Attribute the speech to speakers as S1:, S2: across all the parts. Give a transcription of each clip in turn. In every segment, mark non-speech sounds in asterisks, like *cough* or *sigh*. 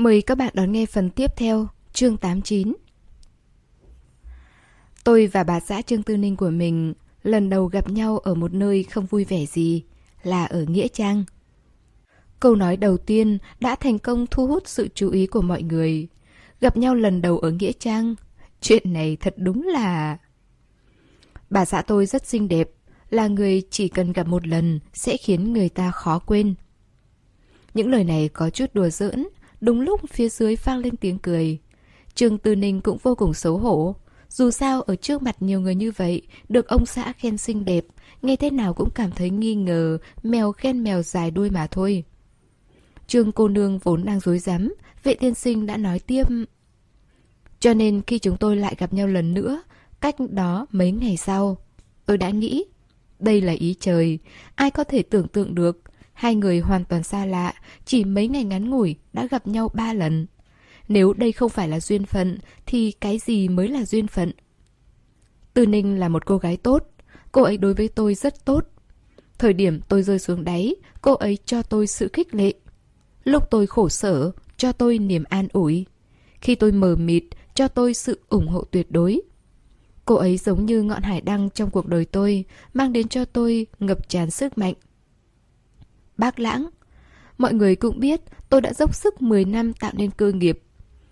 S1: Mời các bạn đón nghe phần tiếp theo, chương 89. Tôi và bà xã Trương Tư Ninh của mình lần đầu gặp nhau ở một nơi không vui vẻ gì, là ở Nghĩa Trang. Câu nói đầu tiên đã thành công thu hút sự chú ý của mọi người. Gặp nhau lần đầu ở Nghĩa Trang, chuyện này thật đúng là... Bà xã tôi rất xinh đẹp, là người chỉ cần gặp một lần sẽ khiến người ta khó quên. Những lời này có chút đùa giỡn, đúng lúc phía dưới vang lên tiếng cười. Trương Tư Ninh cũng vô cùng xấu hổ. Dù sao ở trước mặt nhiều người như vậy, được ông xã khen xinh đẹp, nghe thế nào cũng cảm thấy nghi ngờ, mèo khen mèo dài đuôi mà thôi. Trương cô nương vốn đang dối rắm vệ tiên sinh đã nói tiếp. Cho nên khi chúng tôi lại gặp nhau lần nữa, cách đó mấy ngày sau, tôi đã nghĩ, đây là ý trời, ai có thể tưởng tượng được, hai người hoàn toàn xa lạ, chỉ mấy ngày ngắn ngủi đã gặp nhau ba lần. Nếu đây không phải là duyên phận, thì cái gì mới là duyên phận? Tư Ninh là một cô gái tốt, cô ấy đối với tôi rất tốt. Thời điểm tôi rơi xuống đáy, cô ấy cho tôi sự khích lệ. Lúc tôi khổ sở, cho tôi niềm an ủi. Khi tôi mờ mịt, cho tôi sự ủng hộ tuyệt đối. Cô ấy giống như ngọn hải đăng trong cuộc đời tôi, mang đến cho tôi ngập tràn sức mạnh. Bác Lãng Mọi người cũng biết tôi đã dốc sức 10 năm tạo nên cơ nghiệp.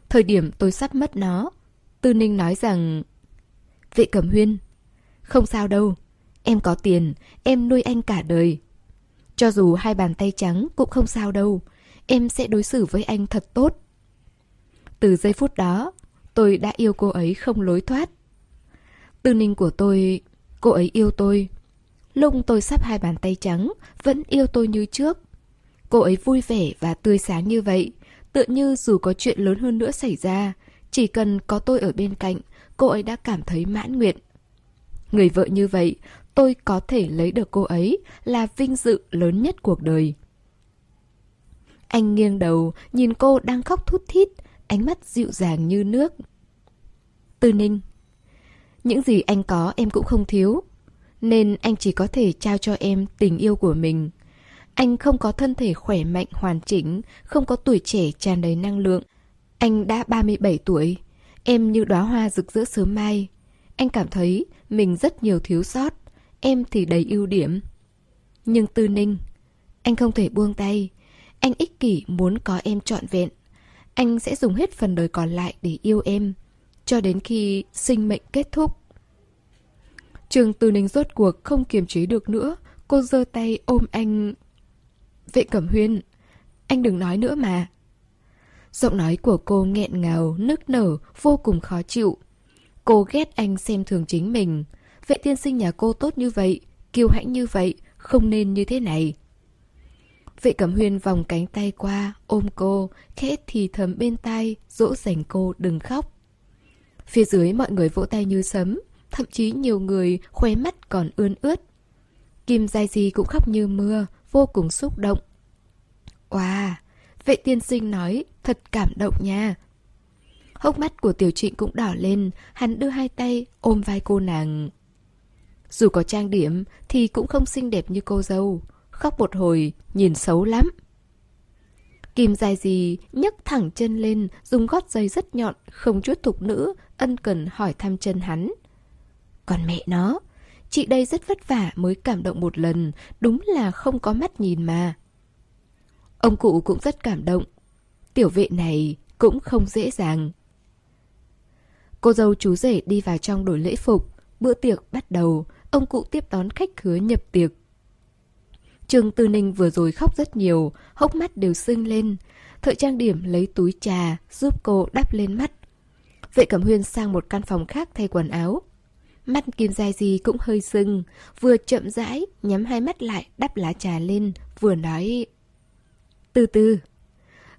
S1: Thời điểm tôi sắp mất nó, Tư Ninh nói rằng Vệ Cẩm Huyên Không sao đâu, em có tiền, em nuôi anh cả đời. Cho dù hai bàn tay trắng cũng không sao đâu, em sẽ đối xử với anh thật tốt. Từ giây phút đó, tôi đã yêu cô ấy không lối thoát. Tư ninh của tôi, cô ấy yêu tôi lung tôi sắp hai bàn tay trắng, vẫn yêu tôi như trước. Cô ấy vui vẻ và tươi sáng như vậy, tựa như dù có chuyện lớn hơn nữa xảy ra, chỉ cần có tôi ở bên cạnh, cô ấy đã cảm thấy mãn nguyện. Người vợ như vậy, tôi có thể lấy được cô ấy là vinh dự lớn nhất cuộc đời. Anh nghiêng đầu, nhìn cô đang khóc thút thít, ánh mắt dịu dàng như nước. Tư Ninh Những gì anh có em cũng không thiếu, nên anh chỉ có thể trao cho em tình yêu của mình. Anh không có thân thể khỏe mạnh hoàn chỉnh, không có tuổi trẻ tràn đầy năng lượng. Anh đã 37 tuổi, em như đóa hoa rực rỡ sớm mai. Anh cảm thấy mình rất nhiều thiếu sót, em thì đầy ưu điểm. Nhưng Tư Ninh, anh không thể buông tay. Anh ích kỷ muốn có em trọn vẹn. Anh sẽ dùng hết phần đời còn lại để yêu em, cho đến khi sinh mệnh kết thúc. Trường Tư Ninh rốt cuộc không kiềm chế được nữa, cô giơ tay ôm anh. Vệ Cẩm Huyên, anh đừng nói nữa mà. Giọng nói của cô nghẹn ngào, nức nở, vô cùng khó chịu. Cô ghét anh xem thường chính mình. Vệ tiên sinh nhà cô tốt như vậy, kiêu hãnh như vậy, không nên như thế này. Vệ Cẩm Huyên vòng cánh tay qua, ôm cô, khẽ thì thầm bên tai, dỗ dành cô đừng khóc. Phía dưới mọi người vỗ tay như sấm, thậm chí nhiều người khóe mắt còn ươn ướt. Kim Giai Di cũng khóc như mưa, vô cùng xúc động. Wow, vệ tiên sinh nói, thật cảm động nha. Hốc mắt của tiểu trịnh cũng đỏ lên, hắn đưa hai tay ôm vai cô nàng. Dù có trang điểm thì cũng không xinh đẹp như cô dâu khóc một hồi, nhìn xấu lắm. Kim dài gì nhấc thẳng chân lên, dùng gót giày rất nhọn, không chút thục nữ, ân cần hỏi thăm chân hắn. Còn mẹ nó, chị đây rất vất vả mới cảm động một lần, đúng là không có mắt nhìn mà. Ông cụ cũng rất cảm động. Tiểu vệ này cũng không dễ dàng. Cô dâu chú rể đi vào trong đổi lễ phục. Bữa tiệc bắt đầu, ông cụ tiếp đón khách khứa nhập tiệc. Trương Tư Ninh vừa rồi khóc rất nhiều, hốc mắt đều sưng lên. Thợ trang điểm lấy túi trà, giúp cô đắp lên mắt. Vệ Cẩm Huyên sang một căn phòng khác thay quần áo. Mắt Kim Giai Di cũng hơi sưng, vừa chậm rãi, nhắm hai mắt lại, đắp lá trà lên, vừa nói... Từ từ,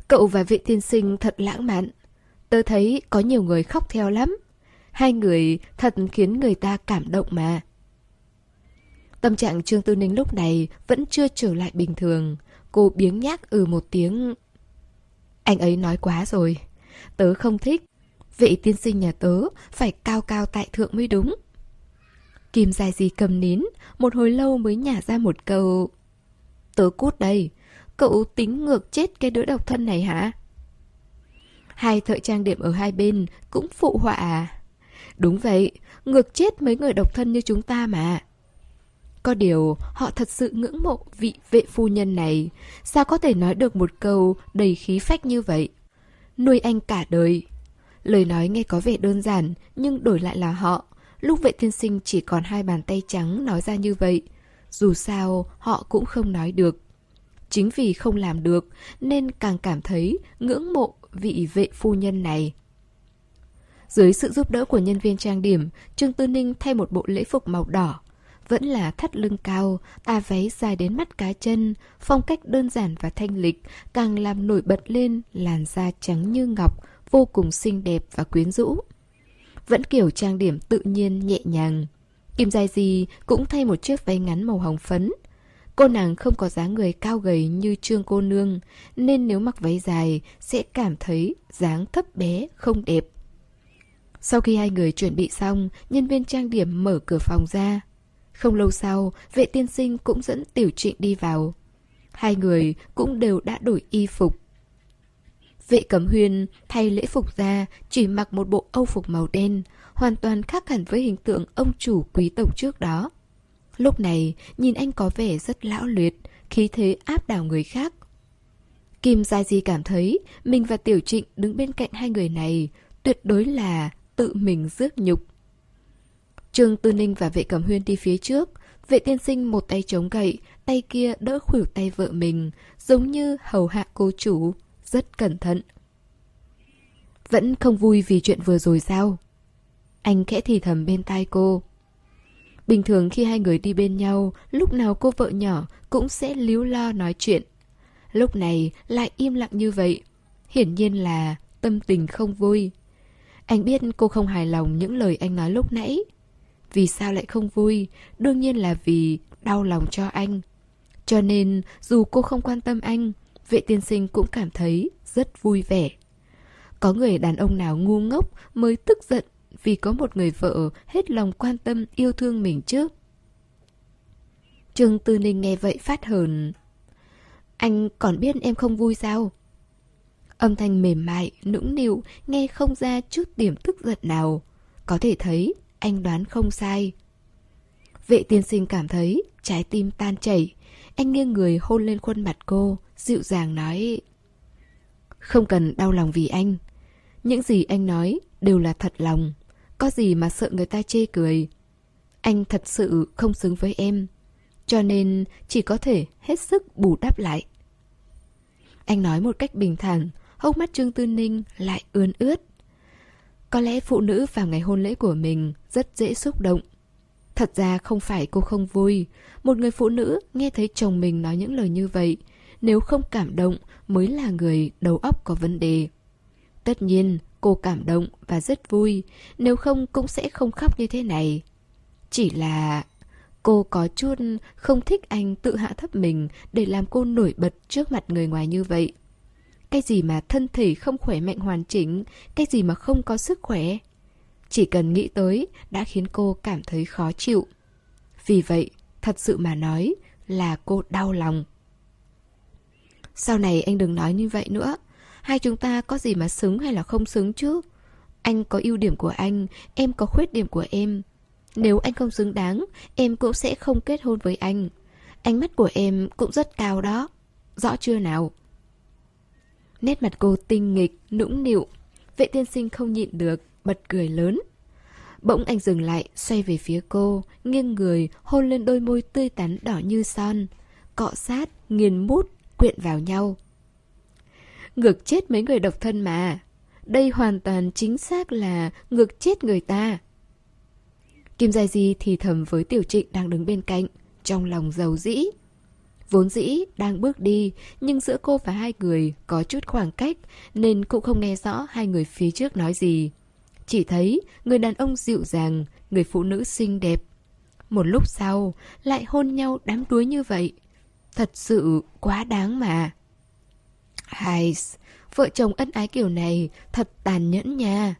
S1: cậu và vị tiên sinh thật lãng mạn. Tớ thấy có nhiều người khóc theo lắm. Hai người thật khiến người ta cảm động mà. Tâm trạng Trương Tư Ninh lúc này vẫn chưa trở lại bình thường. Cô biếng nhác ừ một tiếng. Anh ấy nói quá rồi. Tớ không thích. Vị tiên sinh nhà tớ phải cao cao tại thượng mới đúng. Kim dài gì cầm nín, một hồi lâu mới nhả ra một câu. Tớ cút đây, cậu tính ngược chết cái đứa độc thân này hả? Hai thợ trang điểm ở hai bên cũng phụ họa à? Đúng vậy, ngược chết mấy người độc thân như chúng ta mà. Có điều, họ thật sự ngưỡng mộ vị vệ phu nhân này. Sao có thể nói được một câu đầy khí phách như vậy? Nuôi anh cả đời. Lời nói nghe có vẻ đơn giản, nhưng đổi lại là họ. Lúc vệ tiên sinh chỉ còn hai bàn tay trắng nói ra như vậy. Dù sao, họ cũng không nói được. Chính vì không làm được, nên càng cảm thấy ngưỡng mộ vị vệ phu nhân này. Dưới sự giúp đỡ của nhân viên trang điểm, Trương Tư Ninh thay một bộ lễ phục màu đỏ. Vẫn là thắt lưng cao, tà váy dài đến mắt cá chân, phong cách đơn giản và thanh lịch, càng làm nổi bật lên làn da trắng như ngọc, vô cùng xinh đẹp và quyến rũ. Vẫn kiểu trang điểm tự nhiên nhẹ nhàng. Kim Giai Di cũng thay một chiếc váy ngắn màu hồng phấn. Cô nàng không có dáng người cao gầy như Trương cô nương, nên nếu mặc váy dài sẽ cảm thấy dáng thấp bé, không đẹp. Sau khi hai người chuẩn bị xong, nhân viên trang điểm mở cửa phòng ra. Không lâu sau, vệ tiên sinh cũng dẫn Tiểu Trịnh đi vào. Hai người cũng đều đã đổi y phục. Vệ cẩm huyền thay lễ phục ra, chỉ mặc một bộ âu phục màu đen, hoàn toàn khác hẳn với hình tượng ông chủ quý tộc trước đó. Lúc này, nhìn anh có vẻ rất lão luyện, khí thế áp đảo người khác. Kim Gia Di cảm thấy mình và Tiểu Trịnh đứng bên cạnh hai người này tuyệt đối là tự mình rước nhục. Trương Tư Ninh và vệ cẩm huyên đi phía trước, vệ tiên sinh một tay chống gậy, tay kia đỡ khuỷu tay vợ mình, giống như hầu hạ cô chủ, rất cẩn thận. Vẫn không vui vì chuyện vừa rồi sao? Anh khẽ thì thầm bên tai cô. Bình thường khi hai người đi bên nhau, lúc nào cô vợ nhỏ cũng sẽ líu lo nói chuyện. Lúc này lại im lặng như vậy. Hiển nhiên là tâm tình không vui. Anh biết cô không hài lòng những lời anh nói lúc nãy. Vì sao lại không vui? Đương nhiên là vì đau lòng cho anh. Cho nên, dù cô không quan tâm anh, vệ tiên sinh cũng cảm thấy rất vui vẻ. Có người đàn ông nào ngu ngốc mới tức giận vì có một người vợ hết lòng quan tâm yêu thương mình chứ. Trương Tư Ninh nghe vậy phát hờn. Anh còn biết em không vui sao? Âm thanh mềm mại, nũng nịu, nghe không ra chút điểm tức giận nào. Có thể thấy, anh đoán không sai. Vệ tiên sinh cảm thấy trái tim tan chảy. Anh nghiêng người hôn lên khuôn mặt cô, dịu dàng nói Không cần đau lòng vì anh. Những gì anh nói đều là thật lòng. Có gì mà sợ người ta chê cười. Anh thật sự không xứng với em. Cho nên chỉ có thể hết sức bù đắp lại. Anh nói một cách bình thản, hốc mắt Trương Tư Ninh lại ươn ướt. Có lẽ phụ nữ vào ngày hôn lễ của mình rất dễ xúc động. Thật ra không phải cô không vui. Một người phụ nữ nghe thấy chồng mình nói những lời như vậy, nếu không cảm động mới là người đầu óc có vấn đề. Tất nhiên, cô cảm động và rất vui, nếu không cũng sẽ không khóc như thế này. Chỉ là cô có chút không thích anh tự hạ thấp mình để làm cô nổi bật trước mặt người ngoài như vậy. Cái gì mà thân thể không khỏe mạnh hoàn chỉnh, cái gì mà không có sức khỏe. Chỉ cần nghĩ tới đã khiến cô cảm thấy khó chịu. Vì vậy, thật sự mà nói là cô đau lòng. Sau này anh đừng nói như vậy nữa. Hai chúng ta có gì mà xứng hay là không xứng chứ? Anh có ưu điểm của anh, em có khuyết điểm của em. Nếu anh không xứng đáng, em cũng sẽ không kết hôn với anh. Ánh mắt của em cũng rất cao đó. Rõ chưa nào? Nét mặt cô tinh nghịch, nũng nịu. Vệ tiên sinh không nhịn được, bật cười lớn. Bỗng anh dừng lại, xoay về phía cô, nghiêng người, hôn lên đôi môi tươi tắn đỏ như son. Cọ sát, nghiền mút, quyện vào nhau. Ngược chết mấy người độc thân mà. Đây hoàn toàn chính xác là ngược chết người ta. Kim Gia Di thì thầm với Tiểu Trịnh đang đứng bên cạnh, trong lòng giàu dĩ. Vốn dĩ đang bước đi, nhưng giữa cô và hai người có chút khoảng cách nên cũng không nghe rõ hai người phía trước nói gì. Chỉ thấy người đàn ông dịu dàng, người phụ nữ xinh đẹp. Một lúc sau, lại hôn nhau đám đuối như vậy. Thật sự quá đáng mà. Hai, vợ chồng ân ái kiểu này thật tàn nhẫn nha.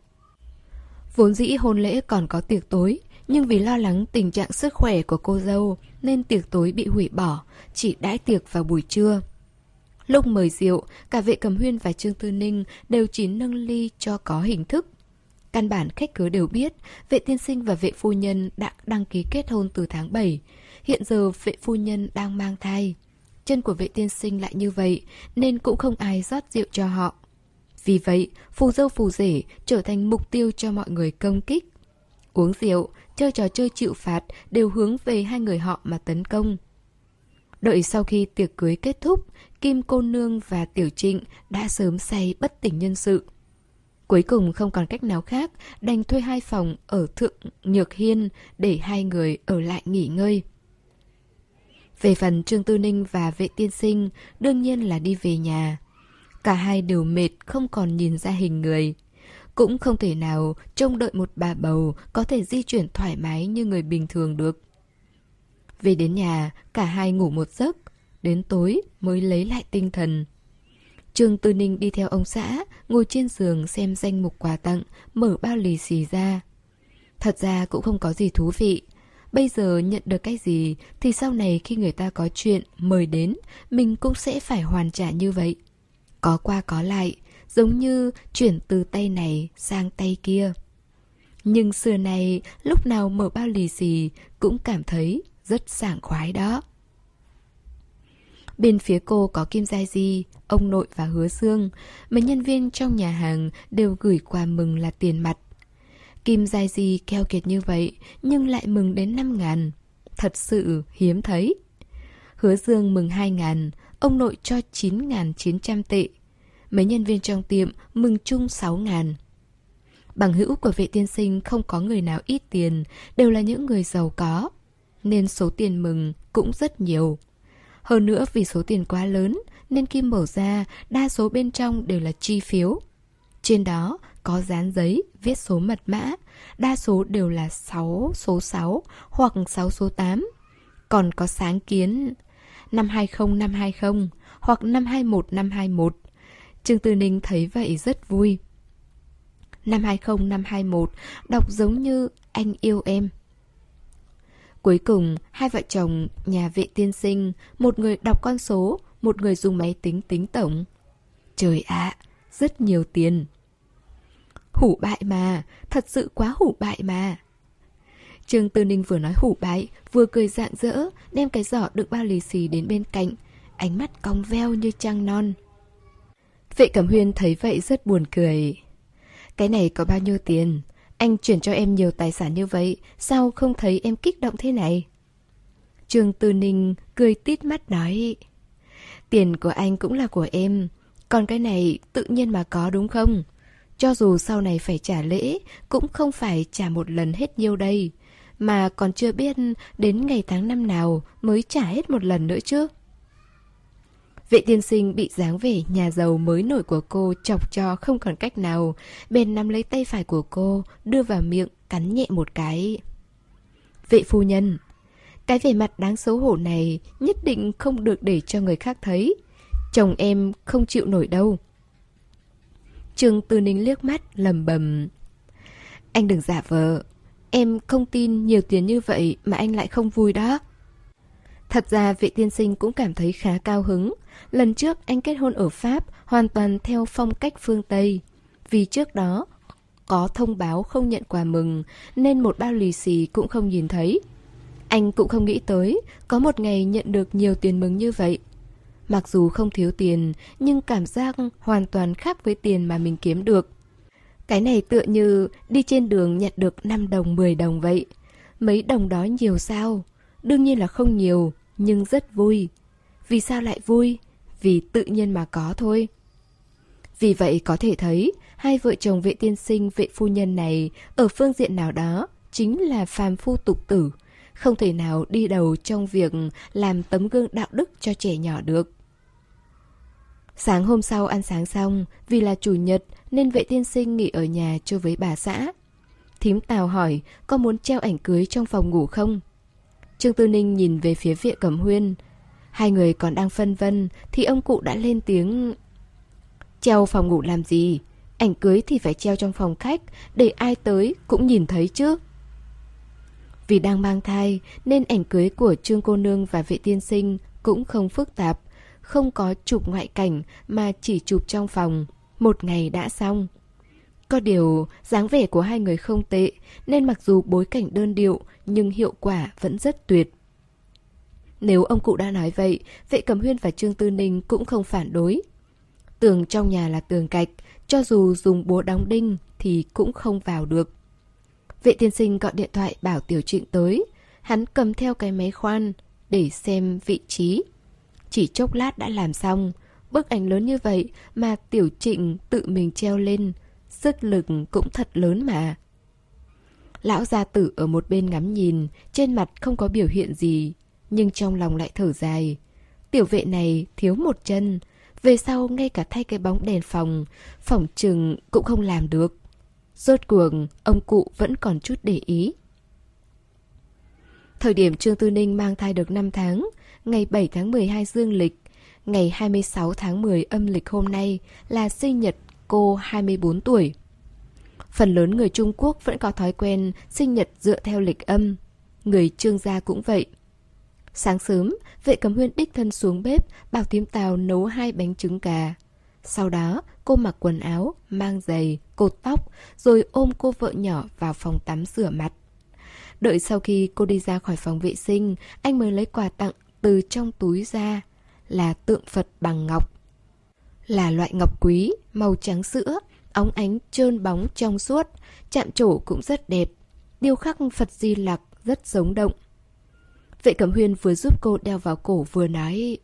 S1: Vốn dĩ hôn lễ còn có tiệc tối, nhưng vì lo lắng tình trạng sức khỏe của cô dâu nên tiệc tối bị hủy bỏ, chỉ đãi tiệc vào buổi trưa. Lúc mời rượu, cả vệ cầm huyên và Trương Tư Ninh đều chỉ nâng ly cho có hình thức. Căn bản khách cứ đều biết, vệ tiên sinh và vệ phu nhân đã đăng ký kết hôn từ tháng 7. Hiện giờ vệ phu nhân đang mang thai. Chân của vệ tiên sinh lại như vậy, nên cũng không ai rót rượu cho họ. Vì vậy, phù dâu phù rể trở thành mục tiêu cho mọi người công kích. Uống rượu, chơi trò chơi chịu phạt đều hướng về hai người họ mà tấn công. Đợi sau khi tiệc cưới kết thúc, Kim Cô Nương và Tiểu Trịnh đã sớm say bất tỉnh nhân sự. Cuối cùng không còn cách nào khác, đành thuê hai phòng ở Thượng Nhược Hiên để hai người ở lại nghỉ ngơi. Về phần Trương Tư Ninh và vệ tiên sinh, đương nhiên là đi về nhà. Cả hai đều mệt không còn nhìn ra hình người. Cũng không thể nào trông đợi một bà bầu có thể di chuyển thoải mái như người bình thường được. Về đến nhà, cả hai ngủ một giấc, đến tối mới lấy lại tinh thần. Trương Tư Ninh đi theo ông xã, ngồi trên giường xem danh mục quà tặng, mở bao lì xì ra. Thật ra cũng không có gì thú vị. Bây giờ nhận được cái gì thì sau này khi người ta có chuyện mời đến, mình cũng sẽ phải hoàn trả như vậy. Có qua có lại, giống như chuyển từ tay này sang tay kia. Nhưng xưa này, lúc nào mở bao lì xì cũng cảm thấy rất sảng khoái đó. Bên phía cô có Kim Giai Di, ông nội và Hứa Dương. Mấy nhân viên trong nhà hàng đều gửi quà mừng là tiền mặt. Kim dài gì keo kiệt như vậy nhưng lại mừng đến 5 ngàn. Thật sự hiếm thấy. Hứa Dương mừng 2 ngàn, ông nội cho 9.900 tệ. Mấy nhân viên trong tiệm mừng chung 6 ngàn. Bằng hữu của vệ tiên sinh không có người nào ít tiền, đều là những người giàu có. Nên số tiền mừng cũng rất nhiều. Hơn nữa vì số tiền quá lớn nên khi mở ra đa số bên trong đều là chi phiếu. Trên đó có dán giấy viết số mật mã, đa số đều là 6 số 6 hoặc 6 số 8. Còn có sáng kiến năm 20 năm 20 hoặc năm 21 năm 21. Trương Tư Ninh thấy vậy rất vui. Năm 20 năm 21 đọc giống như anh yêu em. Cuối cùng, hai vợ chồng nhà vệ tiên sinh, một người đọc con số, một người dùng máy tính tính tổng. Trời ạ, à, rất nhiều tiền. Hủ bại mà, thật sự quá hủ bại mà. Trương Tư Ninh vừa nói hủ bại, vừa cười rạng rỡ, đem cái giỏ đựng bao lì xì đến bên cạnh, ánh mắt cong veo như trăng non. Vệ Cẩm Huyên thấy vậy rất buồn cười. Cái này có bao nhiêu tiền? Anh chuyển cho em nhiều tài sản như vậy, sao không thấy em kích động thế này? Trương Tư Ninh cười tít mắt nói. Tiền của anh cũng là của em, còn cái này tự nhiên mà có đúng không? Cho dù sau này phải trả lễ, cũng không phải trả một lần hết nhiêu đây, mà còn chưa biết đến ngày tháng năm nào mới trả hết một lần nữa chứ. Vệ tiên sinh bị dáng vẻ nhà giàu mới nổi của cô chọc cho không còn cách nào, bèn nắm lấy tay phải của cô, đưa vào miệng, cắn nhẹ một cái. Vệ phu nhân, cái vẻ mặt đáng xấu hổ này nhất định không được để cho người khác thấy. Chồng em không chịu nổi đâu. Trương Tư Ninh liếc mắt, lầm bầm. Anh đừng giả vờ. Em không tin nhiều tiền như vậy mà anh lại không vui đó. Thật ra vị tiên sinh cũng cảm thấy khá cao hứng. Lần trước anh kết hôn ở Pháp hoàn toàn theo phong cách phương Tây. Vì trước đó có thông báo không nhận quà mừng nên một bao lì xì cũng không nhìn thấy. Anh cũng không nghĩ tới có một ngày nhận được nhiều tiền mừng như vậy. Mặc dù không thiếu tiền nhưng cảm giác hoàn toàn khác với tiền mà mình kiếm được. Cái này tựa như đi trên đường nhận được 5 đồng 10 đồng vậy. Mấy đồng đó nhiều sao? Đương nhiên là không nhiều, nhưng rất vui. Vì sao lại vui? Vì tự nhiên mà có thôi. Vì vậy có thể thấy, hai vợ chồng vệ tiên sinh vệ phu nhân này ở phương diện nào đó chính là phàm phu tục tử, không thể nào đi đầu trong việc làm tấm gương đạo đức cho trẻ nhỏ được. Sáng hôm sau ăn sáng xong, vì là chủ nhật nên vệ tiên sinh nghỉ ở nhà chơi với bà xã. Thím Tào hỏi có muốn treo ảnh cưới trong phòng ngủ không? Trương Tư Ninh nhìn về phía vệ cẩm huyên. Hai người còn đang phân vân thì ông cụ đã lên tiếng Treo phòng ngủ làm gì? Ảnh cưới thì phải treo trong phòng khách để ai tới cũng nhìn thấy chứ. Vì đang mang thai nên ảnh cưới của Trương Cô Nương và vệ tiên sinh cũng không phức tạp, không có chụp ngoại cảnh mà chỉ chụp trong phòng. Một ngày đã xong. Có điều, dáng vẻ của hai người không tệ, nên mặc dù bối cảnh đơn điệu, nhưng hiệu quả vẫn rất tuyệt. Nếu ông cụ đã nói vậy, vệ cầm huyên và Trương Tư Ninh cũng không phản đối. Tường trong nhà là tường gạch, cho dù dùng búa đóng đinh thì cũng không vào được. Vệ tiên sinh gọi điện thoại bảo Tiểu Trịnh tới. Hắn cầm theo cái máy khoan để xem vị trí. Chỉ chốc lát đã làm xong. Bức ảnh lớn như vậy mà Tiểu Trịnh tự mình treo lên. Sức lực cũng thật lớn mà. Lão gia tử ở một bên ngắm nhìn, trên mặt không có biểu hiện gì, nhưng trong lòng lại thở dài. Tiểu vệ này thiếu một chân, về sau ngay cả thay cái bóng đèn phòng, phòng trừng cũng không làm được. Rốt cuộc, ông cụ vẫn còn chút để ý. Thời điểm Trương Tư Ninh mang thai được 5 tháng, ngày 7 tháng 12 dương lịch, ngày 26 tháng 10 âm lịch hôm nay là sinh nhật cô 24 tuổi. Phần lớn người Trung Quốc vẫn có thói quen sinh nhật dựa theo lịch âm. Người Trương gia cũng vậy. Sáng sớm, vệ cầm huyên đích thân xuống bếp bảo tím tàu nấu hai bánh trứng gà. Sau đó, cô mặc quần áo, mang giày, cột tóc, rồi ôm cô vợ nhỏ vào phòng tắm rửa mặt. Đợi sau khi cô đi ra khỏi phòng vệ sinh, anh mới lấy quà tặng từ trong túi ra, là tượng Phật bằng ngọc. Là loại ngọc quý, màu trắng sữa, óng ánh trơn bóng trong suốt, chạm trổ cũng rất đẹp. Điêu khắc Phật Di Lặc rất sống động. Vệ Cẩm Huyên vừa giúp cô đeo vào cổ vừa nói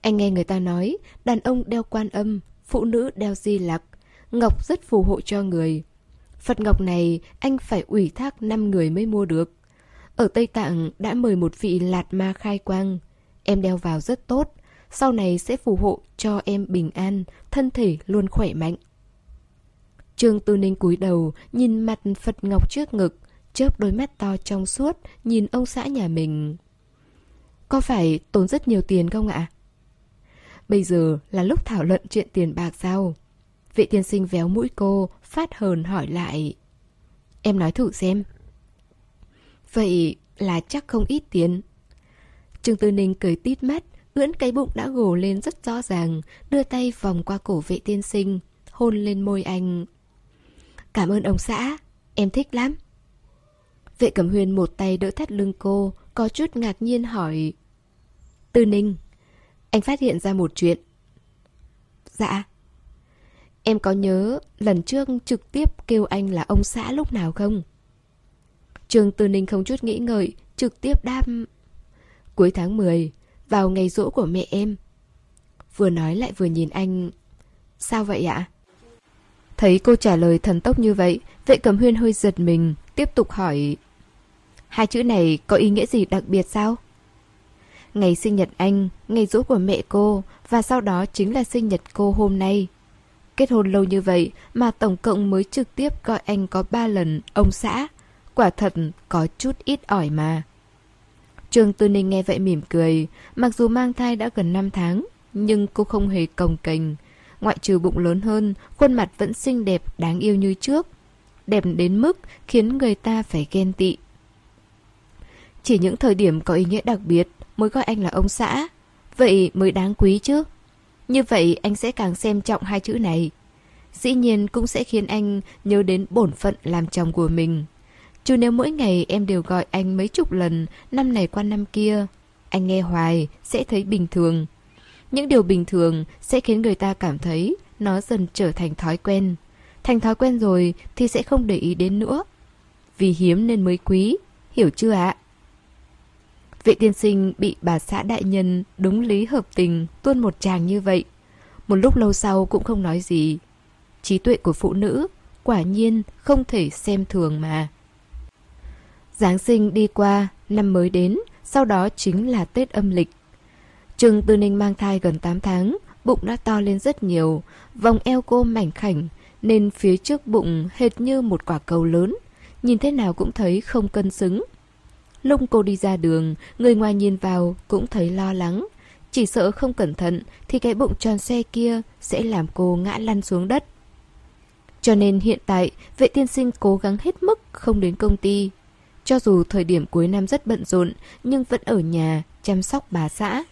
S1: Anh nghe người ta nói Đàn ông đeo quan âm Phụ nữ đeo di lặc Ngọc rất phù hộ cho người Phật Ngọc này anh phải ủy thác 5 người mới mua được ở Tây Tạng đã mời một vị lạt ma khai quang Em đeo vào rất tốt Sau này sẽ phù hộ cho em bình an Thân thể luôn khỏe mạnh Trương Tư Ninh cúi đầu Nhìn mặt Phật Ngọc trước ngực chớp đôi mắt to trong suốt, nhìn ông xã nhà mình. Có phải tốn rất nhiều tiền không ạ? Bây giờ là lúc thảo luận chuyện tiền bạc sao? Vị tiên sinh véo mũi cô, phát hờn hỏi lại. Em nói thử xem. Vậy là chắc không ít tiền. Trương Tư Ninh cười tít mắt, ưỡn cái bụng đã gồ lên rất rõ ràng, đưa tay vòng qua cổ vệ tiên sinh, hôn lên môi anh. Cảm ơn ông xã, em thích lắm. Vệ cẩm huyền một tay đỡ thắt lưng cô, có chút ngạc nhiên hỏi. Tư Ninh, anh phát hiện ra một chuyện. Dạ. Em có nhớ lần trước trực tiếp kêu anh là ông xã lúc nào không? Trường Tư Ninh không chút nghĩ ngợi, trực tiếp đáp. Cuối tháng 10, vào ngày rỗ của mẹ em. Vừa nói lại vừa nhìn anh. Sao vậy ạ? Thấy cô trả lời thần tốc như vậy, vệ cầm huyên hơi giật mình, tiếp tục hỏi. Hai chữ này có ý nghĩa gì đặc biệt sao? Ngày sinh nhật anh, ngày rỗ của mẹ cô và sau đó chính là sinh nhật cô hôm nay. Kết hôn lâu như vậy mà tổng cộng mới trực tiếp gọi anh có ba lần ông xã. Quả thật có chút ít ỏi mà. Trương Tư Ninh nghe vậy mỉm cười. Mặc dù mang thai đã gần 5 tháng, nhưng cô không hề cồng kềnh. Ngoại trừ bụng lớn hơn, khuôn mặt vẫn xinh đẹp, đáng yêu như trước. Đẹp đến mức khiến người ta phải ghen tị. Chỉ những thời điểm có ý nghĩa đặc biệt mới gọi anh là ông xã. Vậy mới đáng quý chứ. Như vậy anh sẽ càng xem trọng hai chữ này. Dĩ nhiên cũng sẽ khiến anh nhớ đến bổn phận làm chồng của mình. Chứ nếu mỗi ngày em đều gọi anh mấy chục lần, năm này qua năm kia, anh nghe hoài sẽ thấy bình thường. Những điều bình thường sẽ khiến người ta cảm thấy nó dần trở thành thói quen. Thành thói quen rồi thì sẽ không để ý đến nữa. Vì hiếm nên mới quý, hiểu chưa ạ? Vị tiên sinh bị bà xã đại nhân đúng lý hợp tình tuôn một chàng như vậy. Một lúc lâu sau cũng không nói gì. Trí tuệ của phụ nữ quả nhiên không thể xem thường mà. Giáng sinh đi qua, năm mới đến, sau đó chính là Tết âm lịch. Trừng Tư Ninh mang thai gần 8 tháng, bụng đã to lên rất nhiều, vòng eo cô mảnh khảnh, nên phía trước bụng hệt như một quả cầu lớn, nhìn thế nào cũng thấy không cân xứng. Lúc cô đi ra đường, người ngoài nhìn vào cũng thấy lo lắng. Chỉ sợ không cẩn thận thì cái bụng tròn xe kia sẽ làm cô ngã lăn xuống đất. Cho nên hiện tại, vệ tiên sinh cố gắng hết mức không đến công ty. Cho dù thời điểm cuối năm rất bận rộn, nhưng vẫn ở nhà chăm sóc bà xã.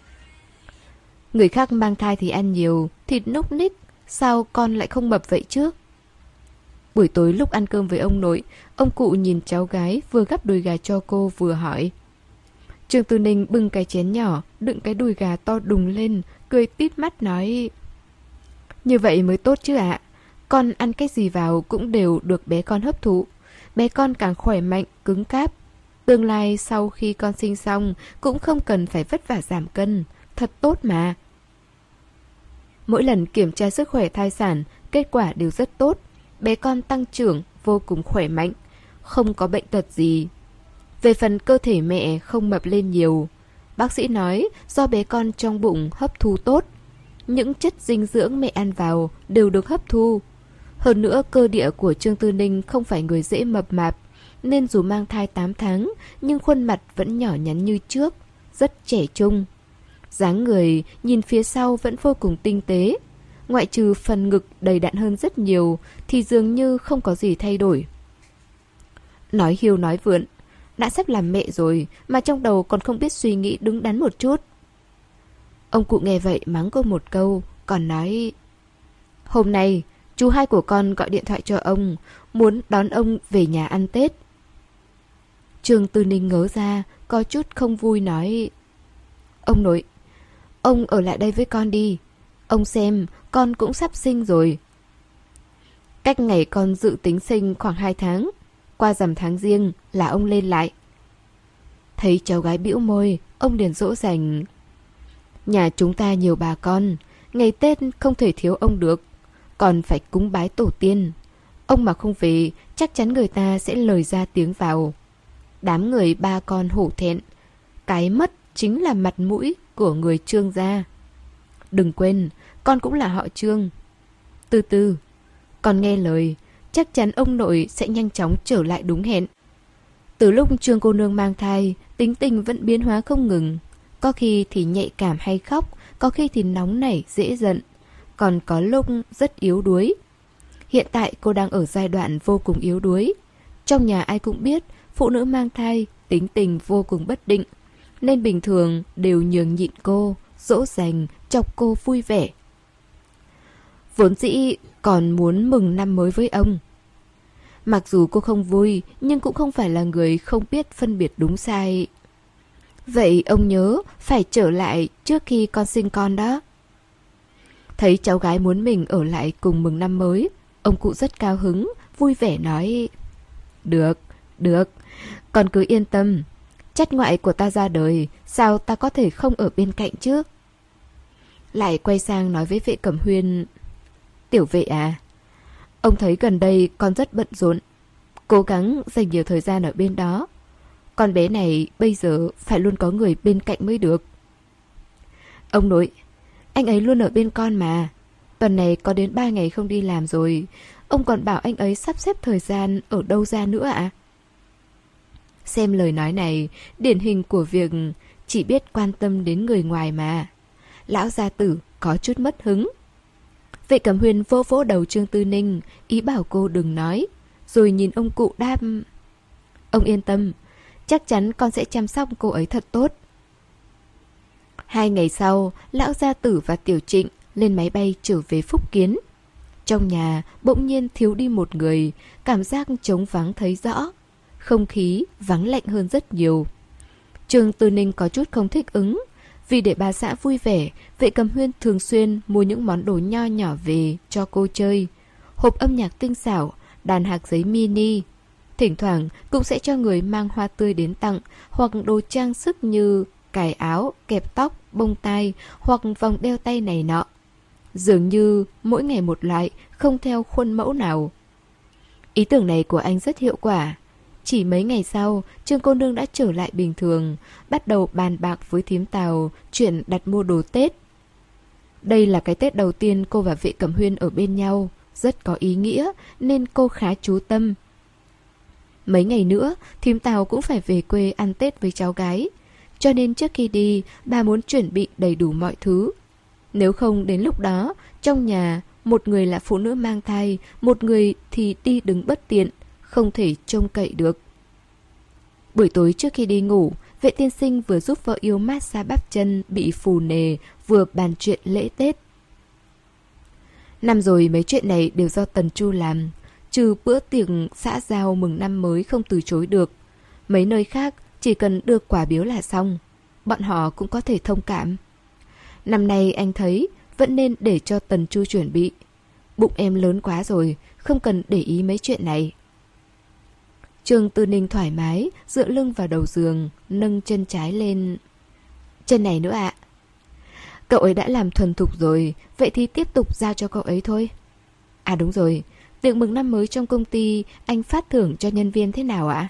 S1: Người khác mang thai thì ăn nhiều, thịt núc ních, sao con lại không mập vậy chứ? Buổi tối lúc ăn cơm với ông nội, ông cụ nhìn cháu gái vừa gắp đùi gà cho cô vừa hỏi. Trương Tư Ninh bưng cái chén nhỏ, đựng cái đùi gà to đùng lên, cười tít mắt nói... Như vậy mới tốt chứ ạ. Con ăn cái gì vào cũng đều được bé con hấp thụ. Bé con càng khỏe mạnh, cứng cáp. Tương lai sau khi con sinh xong cũng không cần phải vất vả giảm cân. Thật tốt mà. Mỗi lần kiểm tra sức khỏe thai sản, kết quả đều rất tốt. Bé con tăng trưởng, vô cùng khỏe mạnh. Không có bệnh tật gì. Về phần cơ thể mẹ không mập lên nhiều. Bác sĩ nói do bé con trong bụng hấp thu tốt. Những chất dinh dưỡng mẹ ăn vào đều được hấp thu. Hơn nữa cơ địa của Trương Tư Ninh không phải người dễ mập mạp, nên dù mang thai 8 tháng nhưng khuôn mặt vẫn nhỏ nhắn như trước, rất trẻ trung dáng người nhìn phía sau vẫn vô cùng tinh tế. Ngoại trừ phần ngực đầy đặn hơn rất nhiều thì dường như không có gì thay đổi. Nói hiu nói vượn, đã sắp làm mẹ rồi mà trong đầu còn không biết suy nghĩ đứng đắn một chút. Ông cụ nghe vậy mắng cô một câu, còn nói Hôm nay, chú hai của con gọi điện thoại cho ông, muốn đón ông về nhà ăn Tết. Trường Tư Ninh ngớ ra, có chút không vui nói Ông nội, Ông ở lại đây với con đi. Ông xem, con cũng sắp sinh rồi. Cách ngày con dự tính sinh khoảng 2 tháng. Qua rằm tháng riêng là ông lên lại. Thấy cháu gái bĩu môi, ông liền dỗ dành. Nhà chúng ta nhiều bà con, ngày Tết không thể thiếu ông được. Còn phải cúng bái tổ tiên. Ông mà không về, chắc chắn người ta sẽ lời ra tiếng vào. Đám người ba con hổ thẹn. Cái mất chính là mặt mũi của người trương gia. Đừng quên, con cũng là họ trương. Từ từ, con nghe lời, chắc chắn ông nội sẽ nhanh chóng trở lại đúng hẹn. Từ lúc trương cô nương mang thai, tính tình vẫn biến hóa không ngừng. Có khi thì nhạy cảm hay khóc, có khi thì nóng nảy, dễ giận. Còn có lúc rất yếu đuối. Hiện tại cô đang ở giai đoạn vô cùng yếu đuối. Trong nhà ai cũng biết, phụ nữ mang thai, tính tình vô cùng bất định nên bình thường đều nhường nhịn cô, dỗ dành, chọc cô vui vẻ. Vốn dĩ còn muốn mừng năm mới với ông. Mặc dù cô không vui, nhưng cũng không phải là người không biết phân biệt đúng sai. Vậy ông nhớ phải trở lại trước khi con sinh con đó. Thấy cháu gái muốn mình ở lại cùng mừng năm mới, ông cụ rất cao hứng, vui vẻ nói Được, được, con cứ yên tâm, chất ngoại của ta ra đời, sao ta có thể không ở bên cạnh chứ? Lại quay sang nói với vệ cẩm huyên Tiểu vệ à Ông thấy gần đây con rất bận rộn Cố gắng dành nhiều thời gian ở bên đó. Con bé này bây giờ phải luôn có người bên cạnh mới được. Ông nội anh ấy luôn ở bên con mà Tuần này có đến 3 ngày không đi làm rồi Ông còn bảo anh ấy sắp xếp thời gian ở đâu ra nữa ạ à? Xem lời nói này, điển hình của việc chỉ biết quan tâm đến người ngoài mà. Lão gia tử có chút mất hứng. Vệ cẩm huyền vô vỗ đầu Trương Tư Ninh, ý bảo cô đừng nói, rồi nhìn ông cụ đam Ông yên tâm, chắc chắn con sẽ chăm sóc cô ấy thật tốt. Hai ngày sau, lão gia tử và tiểu trịnh lên máy bay trở về Phúc Kiến. Trong nhà bỗng nhiên thiếu đi một người, cảm giác trống vắng thấy rõ không khí vắng lạnh hơn rất nhiều. Trường Tư Ninh có chút không thích ứng, vì để bà xã vui vẻ, vệ cầm huyên thường xuyên mua những món đồ nho nhỏ về cho cô chơi. Hộp âm nhạc tinh xảo, đàn hạc giấy mini. Thỉnh thoảng cũng sẽ cho người mang hoa tươi đến tặng hoặc đồ trang sức như cài áo, kẹp tóc, bông tai hoặc vòng đeo tay này nọ. Dường như mỗi ngày một loại, không theo khuôn mẫu nào. Ý tưởng này của anh rất hiệu quả, chỉ mấy ngày sau, Trương cô nương đã trở lại bình thường, bắt đầu bàn bạc với thím Tàu chuyện đặt mua đồ Tết. Đây là cái Tết đầu tiên cô và vệ cẩm huyên ở bên nhau, rất có ý nghĩa nên cô khá chú tâm. Mấy ngày nữa, thím Tàu cũng phải về quê ăn Tết với cháu gái. Cho nên trước khi đi, bà muốn chuẩn bị đầy đủ mọi thứ. Nếu không đến lúc đó, trong nhà, một người là phụ nữ mang thai, một người thì đi đứng bất tiện, không thể trông cậy được. Buổi tối trước khi đi ngủ, vệ tiên sinh vừa giúp vợ yêu massage bắp chân bị phù nề, vừa bàn chuyện lễ Tết. Năm rồi mấy chuyện này đều do Tần Chu làm, trừ bữa tiệc xã giao mừng năm mới không từ chối được. Mấy nơi khác chỉ cần đưa quả biếu là xong, bọn họ cũng có thể thông cảm. Năm nay anh thấy vẫn nên để cho Tần Chu chuẩn bị. Bụng em lớn quá rồi, không cần để ý mấy chuyện này. Trương Tư Ninh thoải mái, dựa lưng vào đầu giường, nâng chân trái lên. Chân này nữa ạ. Cậu ấy đã làm thuần thục rồi, vậy thì tiếp tục giao cho cậu ấy thôi. À đúng rồi, tiệc mừng năm mới trong công ty anh phát thưởng cho nhân viên thế nào ạ?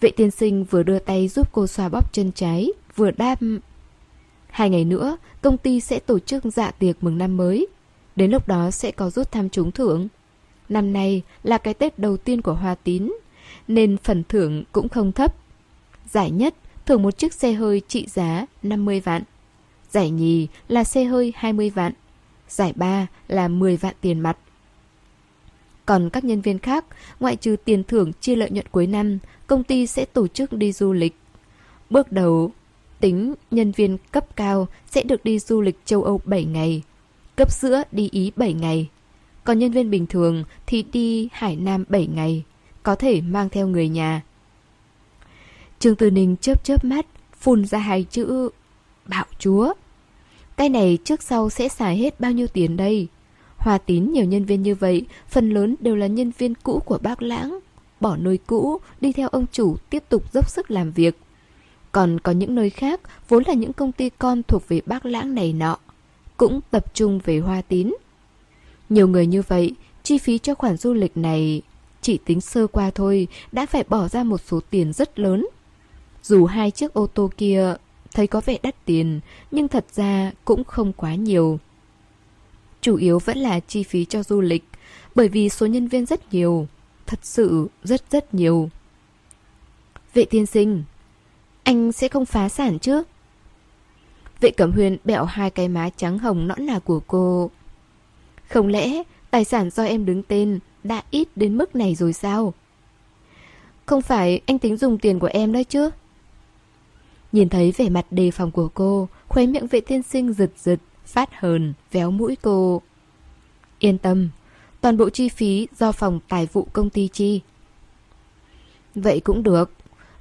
S1: Vệ tiên sinh vừa đưa tay giúp cô xoa bóp chân trái, vừa đáp Hai ngày nữa, công ty sẽ tổ chức dạ tiệc mừng năm mới. Đến lúc đó sẽ có rút thăm trúng thưởng. Năm nay là cái Tết đầu tiên của Hoa Tín, nên phần thưởng cũng không thấp. Giải nhất thưởng một chiếc xe hơi trị giá 50 vạn. Giải nhì là xe hơi 20 vạn. Giải ba là 10 vạn tiền mặt. Còn các nhân viên khác, ngoại trừ tiền thưởng chia lợi nhuận cuối năm, công ty sẽ tổ chức đi du lịch. Bước đầu, tính nhân viên cấp cao sẽ được đi du lịch châu Âu 7 ngày, cấp giữa đi Ý 7 ngày. Còn nhân viên bình thường thì đi Hải Nam 7 ngày, có thể mang theo người nhà. Trương Tư Ninh chớp chớp mắt, phun ra hai chữ bạo chúa. Cái này trước sau sẽ xài hết bao nhiêu tiền đây? Hòa tín nhiều nhân viên như vậy, phần lớn đều là nhân viên cũ của bác lãng. Bỏ nơi cũ, đi theo ông chủ tiếp tục dốc sức làm việc. Còn có những nơi khác, vốn là những công ty con thuộc về bác lãng này nọ, cũng tập trung về hoa tín. Nhiều người như vậy, chi phí cho khoản du lịch này chỉ tính sơ qua thôi đã phải bỏ ra một số tiền rất lớn. Dù hai chiếc ô tô kia thấy có vẻ đắt tiền, nhưng thật ra cũng không quá nhiều. Chủ yếu vẫn là chi phí cho du lịch, bởi vì số nhân viên rất nhiều, thật sự rất rất nhiều. Vệ tiên sinh, anh sẽ không phá sản chứ? Vệ Cẩm Huyền bẹo hai cái má trắng hồng nõn nà của cô. Không lẽ tài sản do em đứng tên đã ít đến mức này rồi sao? Không phải anh tính dùng tiền của em đấy chứ? Nhìn thấy vẻ mặt đề phòng của cô, khóe miệng vệ tiên sinh giật giật, phát hờn, véo mũi cô. Yên tâm, toàn bộ chi phí do phòng tài vụ công ty chi. Vậy cũng được.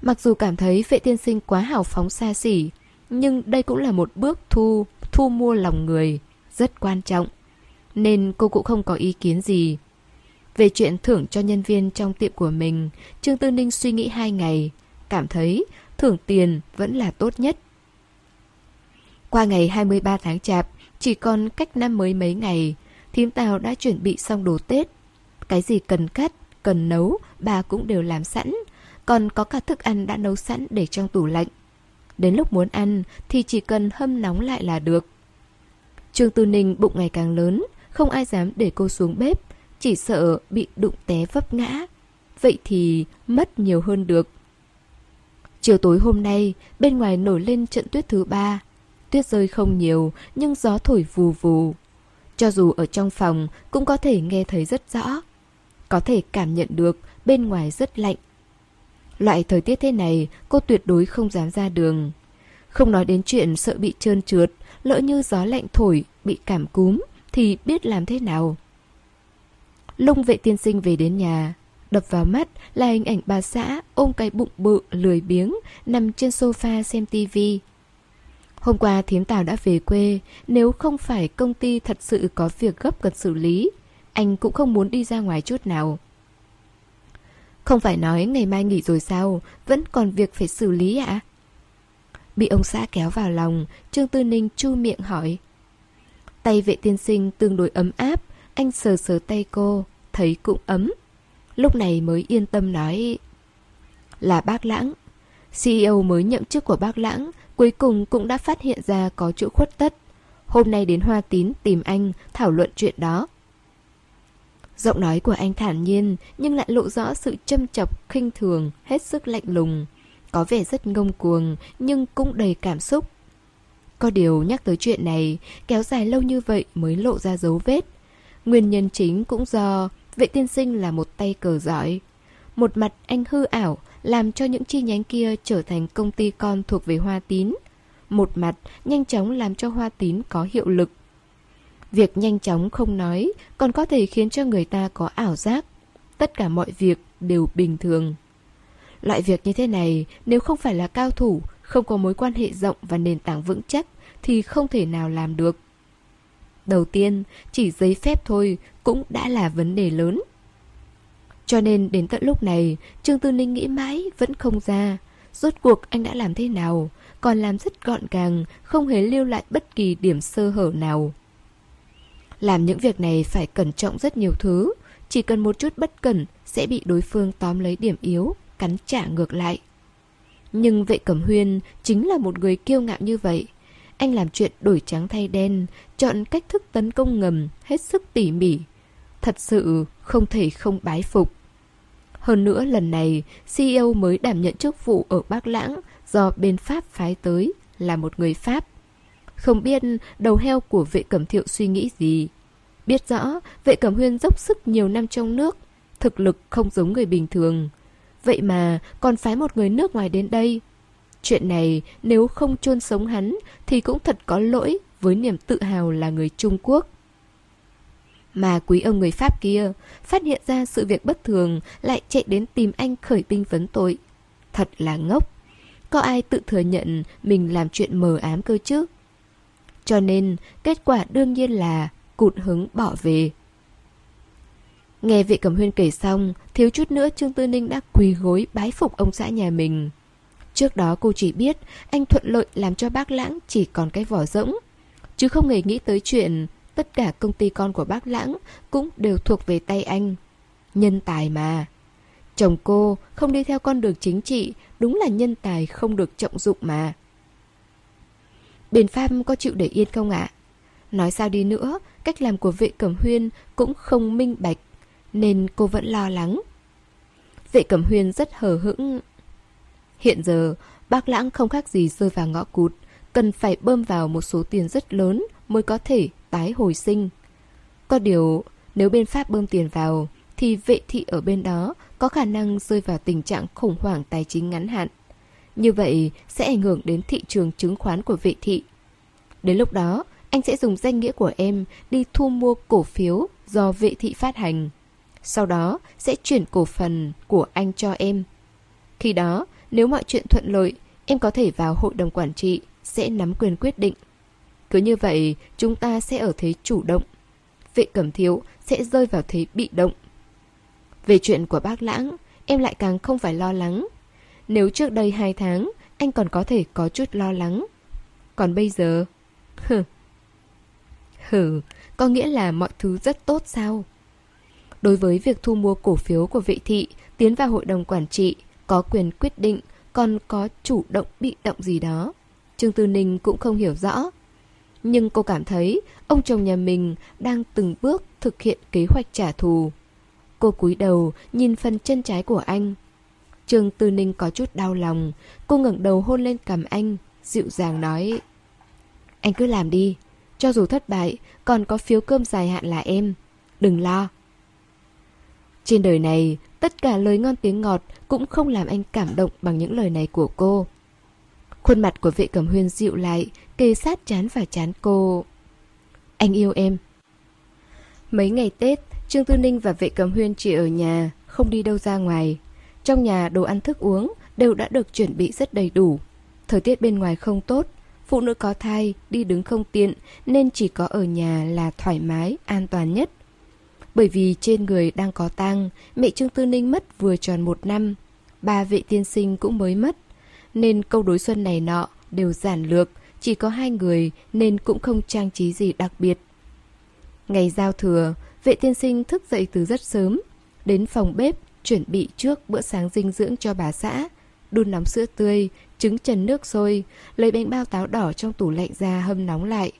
S1: Mặc dù cảm thấy vệ tiên sinh quá hào phóng xa xỉ, nhưng đây cũng là một bước thu, thu mua lòng người, rất quan trọng. Nên cô cũng không có ý kiến gì. Về chuyện thưởng cho nhân viên trong tiệm của mình, Trương Tư Ninh suy nghĩ hai ngày, cảm thấy thưởng tiền vẫn là tốt nhất. Qua ngày 23 tháng chạp, chỉ còn cách năm mới mấy ngày, thím Tào đã chuẩn bị xong đồ Tết. Cái gì cần cắt, cần nấu, bà cũng đều làm sẵn, còn có cả thức ăn đã nấu sẵn để trong tủ lạnh. Đến lúc muốn ăn thì chỉ cần hâm nóng lại là được. Trương Tư Ninh bụng ngày càng lớn, không ai dám để cô xuống bếp, chỉ sợ bị đụng té vấp ngã. Vậy thì mất nhiều hơn được. Chiều tối hôm nay, bên ngoài nổi lên trận tuyết thứ ba. Tuyết rơi không nhiều, nhưng gió thổi vù vù. Cho dù ở trong phòng, cũng có thể nghe thấy rất rõ. Có thể cảm nhận được bên ngoài rất lạnh. Loại thời tiết thế này, cô tuyệt đối không dám ra đường. Không nói đến chuyện sợ bị trơn trượt, lỡ như gió lạnh thổi, bị cảm cúm, thì biết làm thế nào. Lung vệ tiên sinh về đến nhà, Đập vào mắt là hình ảnh bà xã ôm cái bụng bự lười biếng nằm trên sofa xem tivi. Hôm qua thím Tào đã về quê, nếu không phải công ty thật sự có việc gấp cần xử lý, anh cũng không muốn đi ra ngoài chút nào. Không phải nói ngày mai nghỉ rồi sao, vẫn còn việc phải xử lý ạ? À? Bị ông xã kéo vào lòng, Trương Tư Ninh chu miệng hỏi. Tay vệ tiên sinh tương đối ấm áp, anh sờ sờ tay cô, thấy cũng ấm. Lúc này mới yên tâm nói Là bác Lãng CEO mới nhậm chức của bác Lãng Cuối cùng cũng đã phát hiện ra có chỗ khuất tất. Hôm nay đến Hoa Tín tìm anh Thảo luận chuyện đó. Giọng nói của anh thản nhiên Nhưng lại lộ rõ sự châm chọc khinh thường Hết sức lạnh lùng. Có vẻ rất ngông cuồng Nhưng cũng đầy cảm xúc. Có điều nhắc tới chuyện này Kéo dài lâu như vậy mới lộ ra dấu vết. Nguyên nhân chính cũng do Vệ tiên sinh là một tay cờ giỏi. Một mặt anh hư ảo, làm cho những chi nhánh kia trở thành công ty con thuộc về Hoa Tín. một mặt nhanh chóng làm cho hoa tín có hiệu lực. Việc nhanh chóng không nói còn có thể khiến cho người ta có ảo giác. Tất cả mọi việc đều bình thường. Loại việc như thế này nếu không phải là cao thủ, không có mối quan hệ rộng và nền tảng vững chắc thì không thể nào làm được. Đầu tiên, chỉ giấy phép thôi cũng đã là vấn đề lớn. Cho nên đến tận lúc này, Trương Tư Ninh nghĩ mãi vẫn không ra. Rốt cuộc anh đã làm thế nào, còn làm rất gọn gàng, không hề lưu lại bất kỳ điểm sơ hở nào. Làm những việc này phải cẩn trọng rất nhiều thứ, chỉ cần một chút bất cẩn sẽ bị đối phương tóm lấy điểm yếu, cắn trả ngược lại. Nhưng vệ cẩm huyên chính là một người kiêu ngạo như vậy. Anh làm chuyện đổi trắng thay đen, chọn cách thức tấn công ngầm, hết sức tỉ mỉ. Thật sự không thể không bái phục. Hơn nữa lần này, CEO mới đảm nhận chức vụ ở Bắc Lãng do bên Pháp phái tới, là một người Pháp. Không biết đầu heo của vệ cẩm thiệu suy nghĩ gì. Biết rõ, vệ cẩm huyên dốc sức nhiều năm trong nước, thực lực không giống người bình thường. Vậy mà còn phái một người nước ngoài đến đây. Chuyện này nếu không chôn sống hắn thì cũng thật có lỗi với niềm tự hào là người Trung Quốc. Mà quý ông người Pháp kia phát hiện ra sự việc bất thường lại chạy đến tìm anh khởi binh vấn tội. Thật là ngốc. Có ai tự thừa nhận mình làm chuyện mờ ám cơ chứ? Cho nên kết quả đương nhiên là cụt hứng bỏ về. Nghe vị cầm huyên kể xong, thiếu chút nữa Trương Tư Ninh đã quỳ gối bái phục ông xã nhà mình. Trước đó cô chỉ biết anh thuận lợi làm cho bác Lãng chỉ còn cái vỏ rỗng. Chứ không hề nghĩ tới chuyện tất cả công ty con của bác Lãng cũng đều thuộc về tay anh. Nhân tài mà. Chồng cô không đi theo con đường chính trị, đúng là nhân tài không được trọng dụng mà. Bên Pháp có chịu để yên không ạ? Nói sao đi nữa, cách làm của vệ cẩm huyên cũng không minh bạch, nên cô vẫn lo lắng. Vệ cẩm huyên rất hờ hững. Hiện giờ, bác lãng không khác gì rơi vào ngõ cụt, cần phải bơm vào một số tiền rất lớn mới có thể tái hồi sinh. Có điều, nếu bên Pháp bơm tiền vào, thì vệ thị ở bên đó có khả năng rơi vào tình trạng khủng hoảng tài chính ngắn hạn. Như vậy sẽ ảnh hưởng đến thị trường chứng khoán của vệ thị. Đến lúc đó, anh sẽ dùng danh nghĩa của em đi thu mua cổ phiếu do vệ thị phát hành. Sau đó sẽ chuyển cổ phần của anh cho em. Khi đó, nếu mọi chuyện thuận lợi, em có thể vào hội đồng quản trị, sẽ nắm quyền quyết định. Cứ như vậy, chúng ta sẽ ở thế chủ động. Vệ cẩm thiếu sẽ rơi vào thế bị động. Về chuyện của bác Lãng, em lại càng không phải lo lắng. Nếu trước đây hai tháng, anh còn có thể có chút lo lắng. Còn bây giờ... Hừ. Hừ, có nghĩa là mọi thứ rất tốt sao? Đối với việc thu mua cổ phiếu của vị thị, tiến vào hội đồng quản trị, có quyền quyết định, còn có chủ động bị động gì đó. Trương Tư Ninh cũng không hiểu rõ. Nhưng cô cảm thấy ông chồng nhà mình đang từng bước thực hiện kế hoạch trả thù. Cô cúi đầu nhìn phần chân trái của anh. Trương Tư Ninh có chút đau lòng, cô ngẩng đầu hôn lên cằm anh, dịu dàng nói. Anh cứ làm đi, cho dù thất bại, còn có phiếu cơm dài hạn là em. Đừng lo. Trên đời này, tất cả lời ngon tiếng ngọt cũng không làm anh cảm động bằng những lời này của cô. Khuôn mặt của vệ cẩm huyên dịu lại, kề sát chán và chán cô. Anh yêu em. Mấy ngày Tết, Trương Tư Ninh và vệ cẩm huyên chỉ ở nhà, không đi đâu ra ngoài. Trong nhà đồ ăn thức uống đều đã được chuẩn bị rất đầy đủ. Thời tiết bên ngoài không tốt, phụ nữ có thai, đi đứng không tiện nên chỉ có ở nhà là thoải mái, an toàn nhất. Bởi vì trên người đang có tang, mẹ Trương Tư Ninh mất vừa tròn một năm, ba vệ tiên sinh cũng mới mất, nên câu đối xuân này nọ đều giản lược, chỉ có hai người nên cũng không trang trí gì đặc biệt. Ngày giao thừa, vệ tiên sinh thức dậy từ rất sớm, đến phòng bếp chuẩn bị trước bữa sáng dinh dưỡng cho bà xã, đun nóng sữa tươi, trứng trần nước sôi, lấy bánh bao táo đỏ trong tủ lạnh ra hâm nóng lại.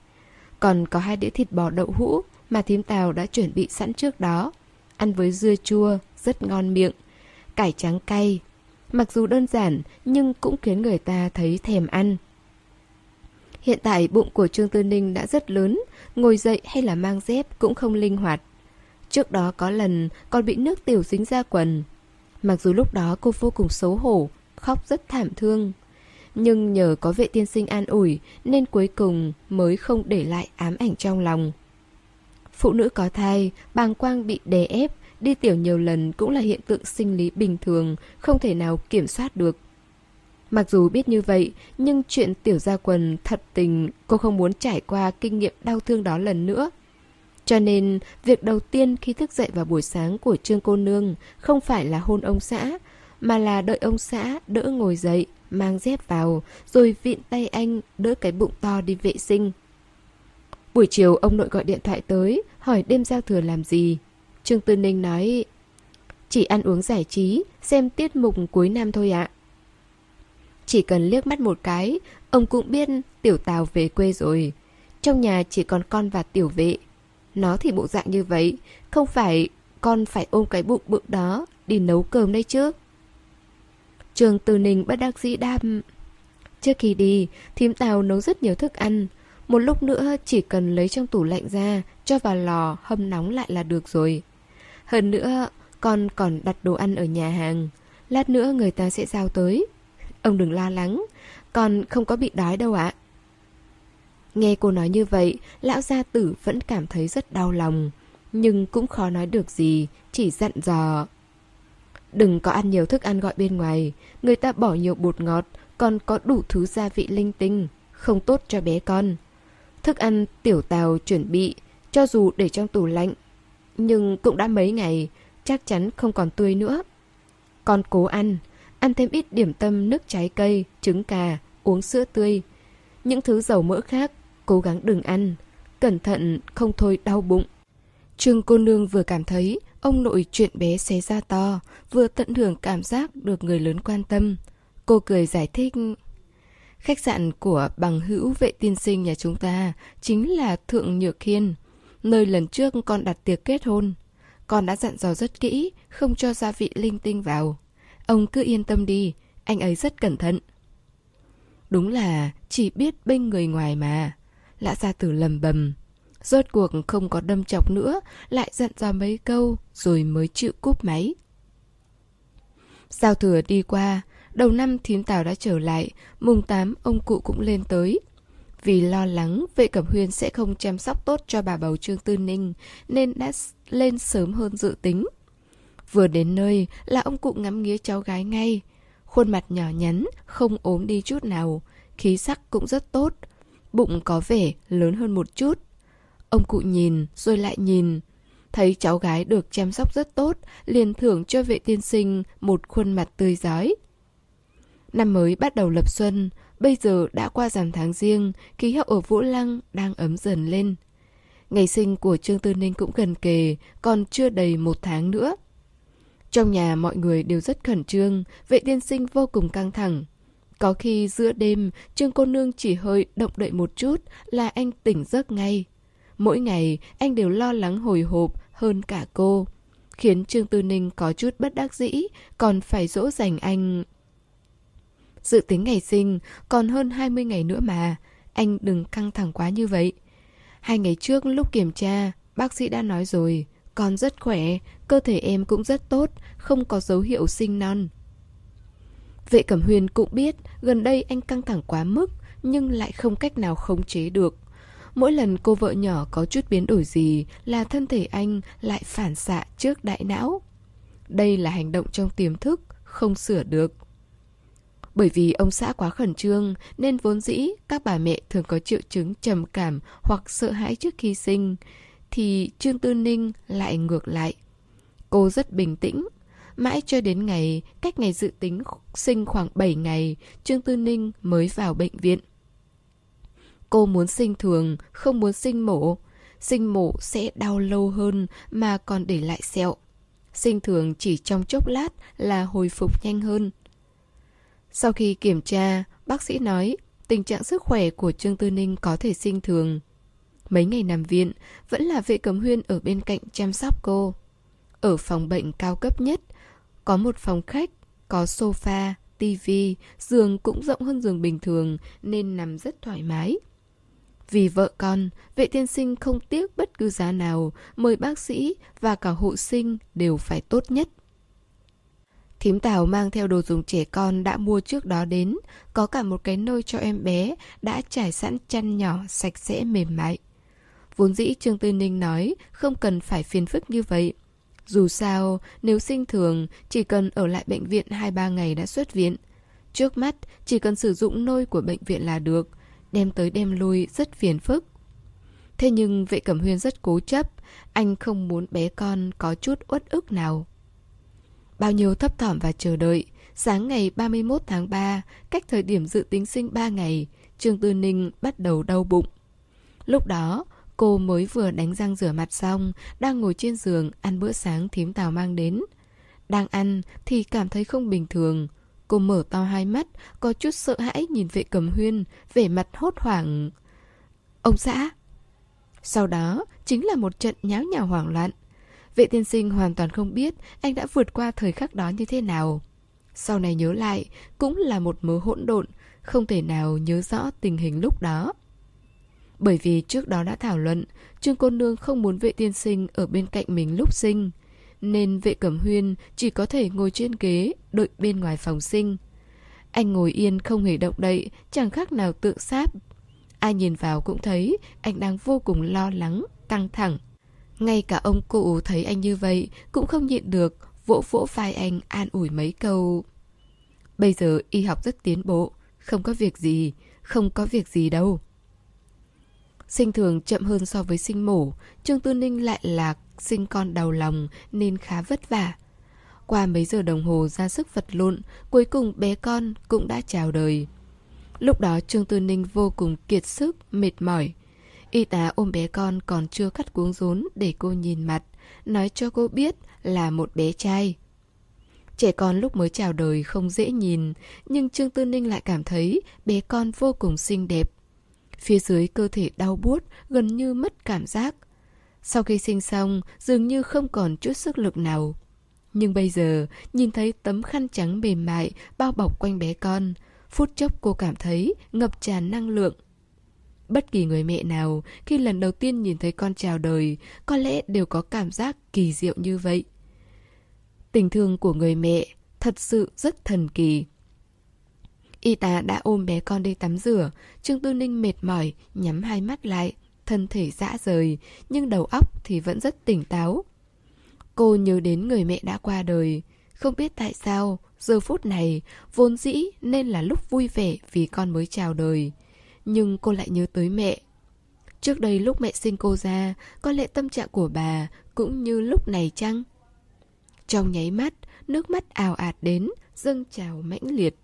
S1: Còn có hai đĩa thịt bò đậu hũ mà thím Tào đã chuẩn bị sẵn trước đó. Ăn với dưa chua, rất ngon miệng. Cải trắng cay. Mặc dù đơn giản nhưng cũng khiến người ta thấy thèm ăn. Hiện tại bụng của Trương Tư Ninh đã rất lớn, ngồi dậy hay là mang dép cũng không linh hoạt. Trước đó có lần còn bị nước tiểu dính ra quần. Mặc dù lúc đó cô vô cùng xấu hổ, khóc rất thảm thương. Nhưng nhờ có vệ tiên sinh an ủi nên cuối cùng mới không để lại ám ảnh trong lòng. Phụ nữ có thai, bàng quang bị đè ép, đi tiểu nhiều lần cũng là hiện tượng sinh lý bình thường, không thể nào kiểm soát được. Mặc dù biết như vậy, nhưng chuyện tiểu gia quần thật tình cô không muốn trải qua kinh nghiệm đau thương đó lần nữa. Cho nên, việc đầu tiên khi thức dậy vào buổi sáng của Trương cô nương không phải là hôn ông xã, mà là đợi ông xã đỡ ngồi dậy, mang dép vào, rồi vịn tay anh đỡ cái bụng to đi vệ sinh. Buổi chiều ông nội gọi điện thoại tới, hỏi đêm giao thừa làm gì. Trương Tư Ninh nói, chỉ ăn uống giải trí, xem tiết mục cuối năm thôi ạ. Chỉ cần liếc mắt một cái, ông cũng biết tiểu tào về quê rồi. Trong nhà chỉ còn con và tiểu vệ. Nó thì bộ dạng như vậy, không phải con phải ôm cái bụng bự đó đi nấu cơm đây chứ. Trường Từ Ninh bất đắc dĩ đam. Trước khi đi, thím tào nấu rất nhiều thức ăn. Một lúc nữa chỉ cần lấy trong tủ lạnh ra, cho vào lò hâm nóng lại là được rồi. Hơn nữa, con còn đặt đồ ăn ở nhà hàng. Lát nữa người ta sẽ giao tới. Ông đừng lo lắng, con không có bị đói đâu ạ. Nghe cô nói như vậy, lão gia tử vẫn cảm thấy rất đau lòng. Nhưng cũng khó nói được gì, chỉ dặn dò. Đừng có ăn nhiều thức ăn gọi bên ngoài, người ta bỏ nhiều bột ngọt, còn có đủ thứ gia vị linh tinh, không tốt cho bé con. Thức ăn tiểu tàu chuẩn bị, cho dù để trong tủ lạnh, nhưng cũng đã mấy ngày, chắc chắn không còn tươi nữa. Con cố ăn, ăn thêm ít điểm tâm nước trái cây, trứng cà, uống sữa tươi. Những thứ dầu mỡ khác, cố gắng đừng ăn, cẩn thận không thôi đau bụng. Trương cô nương vừa cảm thấy ông nội chuyện bé xé ra to, vừa tận hưởng cảm giác được người lớn quan tâm. Cô cười giải thích. Khách sạn của bằng hữu vệ tiên sinh nhà chúng ta chính là Thượng Nhược Hiên nơi lần trước con đặt tiệc kết hôn. Con đã dặn dò rất kỹ, không cho gia vị linh tinh vào. Ông cứ yên tâm đi, anh ấy rất cẩn thận. Đúng là chỉ biết bên người ngoài mà. Lã gia tử lầm bầm. Rốt cuộc không có đâm chọc nữa, lại dặn dò mấy câu, rồi mới chịu cúp máy. Giao thừa đi qua, đầu năm thím tào đã trở lại, mùng 8 ông cụ cũng lên tới. Vì lo lắng vệ cẩm huyên sẽ không chăm sóc tốt cho bà bầu Trương Tư Ninh, nên đã lên sớm hơn dự tính. Vừa đến nơi là ông cụ ngắm nghía cháu gái ngay. Khuôn mặt nhỏ nhắn, không ốm đi chút nào, khí sắc cũng rất tốt. Bụng có vẻ lớn hơn một chút. Ông cụ nhìn rồi lại nhìn. Thấy cháu gái được chăm sóc rất tốt, liền thưởng cho vệ tiên sinh một khuôn mặt tươi giói. Năm mới bắt đầu lập xuân, bây giờ đã qua giảm tháng riêng, khí hậu ở Vũ Lăng đang ấm dần lên. Ngày sinh của Trương Tư Ninh cũng gần kề, còn chưa đầy một tháng nữa. Trong nhà mọi người đều rất khẩn trương, vệ tiên sinh vô cùng căng thẳng. Có khi giữa đêm, Trương cô nương chỉ hơi động đậy một chút là anh tỉnh giấc ngay. Mỗi ngày, anh đều lo lắng hồi hộp hơn cả cô. Khiến Trương Tư Ninh có chút bất đắc dĩ, còn phải dỗ dành anh. Dự tính ngày sinh, còn hơn 20 ngày nữa mà. Anh đừng căng thẳng quá như vậy. Hai ngày trước lúc kiểm tra, bác sĩ đã nói rồi, con rất khỏe, cơ thể em cũng rất tốt, không có dấu hiệu sinh non. Vệ Cẩm Huyền cũng biết gần đây anh căng thẳng quá mức, nhưng lại không cách nào khống chế được. Mỗi lần cô vợ nhỏ có chút biến đổi gì là thân thể anh lại phản xạ trước đại não. Đây là hành động trong tiềm thức, không sửa được. Bởi vì ông xã quá khẩn trương nên vốn dĩ các bà mẹ thường có triệu chứng trầm cảm hoặc sợ hãi trước khi sinh, thì Trương Tư Ninh lại ngược lại. Cô rất bình tĩnh. Mãi cho đến ngày, cách ngày dự tính sinh khoảng 7 ngày, Trương Tư Ninh mới vào bệnh viện. Cô muốn sinh thường, không muốn sinh mổ. Sinh mổ sẽ đau lâu hơn mà còn để lại sẹo. Sinh thường chỉ trong chốc lát là hồi phục nhanh hơn. Sau khi kiểm tra, bác sĩ nói tình trạng sức khỏe của Trương Tư Ninh có thể sinh thường. Mấy ngày nằm viện, vẫn là vệ cấm huyên ở bên cạnh chăm sóc cô. Ở phòng bệnh cao cấp nhất, có một phòng khách, có sofa, tivi, giường cũng rộng hơn giường bình thường nên nằm rất thoải mái. Vì vợ con, vệ tiên sinh không tiếc bất cứ giá nào, mời bác sĩ và cả hộ sinh đều phải tốt nhất. Thím Tào mang theo đồ dùng trẻ con đã mua trước đó đến, có cả một cái nôi cho em bé, đã trải sẵn chăn nhỏ, sạch sẽ mềm mại. Vốn dĩ Trương Tư Ninh nói không cần phải phiền phức như vậy. Dù sao, nếu sinh thường, chỉ cần ở lại bệnh viện 2-3 ngày đã xuất viện. Trước mắt, chỉ cần sử dụng nôi của bệnh viện là được, đem tới đem lui rất phiền phức. Thế nhưng vệ cẩm huyên rất cố chấp, anh không muốn bé con có chút uất ức nào. Bao nhiêu thấp thỏm và chờ đợi, sáng ngày 31 tháng 3, cách thời điểm dự tính sinh 3 ngày, Trương Tư Ninh bắt đầu đau bụng. Lúc đó, cô mới vừa đánh răng rửa mặt xong, đang ngồi trên giường ăn bữa sáng thím tào mang đến. Đang ăn thì cảm thấy không bình thường. Cô mở to hai mắt, có chút sợ hãi nhìn vệ cầm huyên, vẻ mặt hốt hoảng. Ông xã! Sau đó chính là một trận nháo nhào hoảng loạn. Vệ tiên sinh hoàn toàn không biết anh đã vượt qua thời khắc đó như thế nào. Sau này nhớ lại, cũng là một mớ hỗn độn, không thể nào nhớ rõ tình hình lúc đó. Bởi vì trước đó đã thảo luận, Trương Cô Nương không muốn vệ tiên sinh ở bên cạnh mình lúc sinh, nên vệ cẩm huyên chỉ có thể ngồi trên ghế đợi bên ngoài phòng sinh. Anh ngồi yên không hề động đậy, chẳng khác nào tự sát. Ai nhìn vào cũng thấy anh đang vô cùng lo lắng, căng thẳng. Ngay cả ông cụ thấy anh như vậy cũng không nhịn được, vỗ vỗ vai anh an ủi mấy câu. Bây giờ y học rất tiến bộ, không có việc gì, không có việc gì đâu. Sinh thường chậm hơn so với sinh mổ, Trương Tư Ninh lại là sinh con đầu lòng nên khá vất vả. Qua mấy giờ đồng hồ ra sức vật lộn, cuối cùng bé con cũng đã chào đời. Lúc đó Trương Tư Ninh vô cùng kiệt sức, mệt mỏi. Y tá ôm bé con còn chưa cắt cuống rốn để cô nhìn mặt, nói cho cô biết là một bé trai. Trẻ con lúc mới chào đời không dễ nhìn, nhưng Trương Tư Ninh lại cảm thấy bé con vô cùng xinh đẹp. Phía dưới cơ thể đau buốt, gần như mất cảm giác. Sau khi sinh xong, dường như không còn chút sức lực nào. Nhưng bây giờ, nhìn thấy tấm khăn trắng mềm mại bao bọc quanh bé con, phút chốc cô cảm thấy ngập tràn năng lượng. Bất kỳ người mẹ nào khi lần đầu tiên nhìn thấy con chào đời có lẽ đều có cảm giác kỳ diệu như vậy. Tình thương của người mẹ thật sự rất thần kỳ. Y tá đã ôm bé con đi tắm rửa, Trương Tư Ninh mệt mỏi, nhắm hai mắt lại, thân thể dã rời, nhưng đầu óc thì vẫn rất tỉnh táo. Cô nhớ đến người mẹ đã qua đời, không biết tại sao, giờ phút này, vốn dĩ nên là lúc vui vẻ vì con mới chào đời. Nhưng cô lại nhớ tới mẹ. Trước đây lúc mẹ sinh cô ra, có lẽ tâm trạng của bà cũng như lúc này chăng? Trong nháy mắt, nước mắt ào ạt đến, dâng trào mãnh liệt.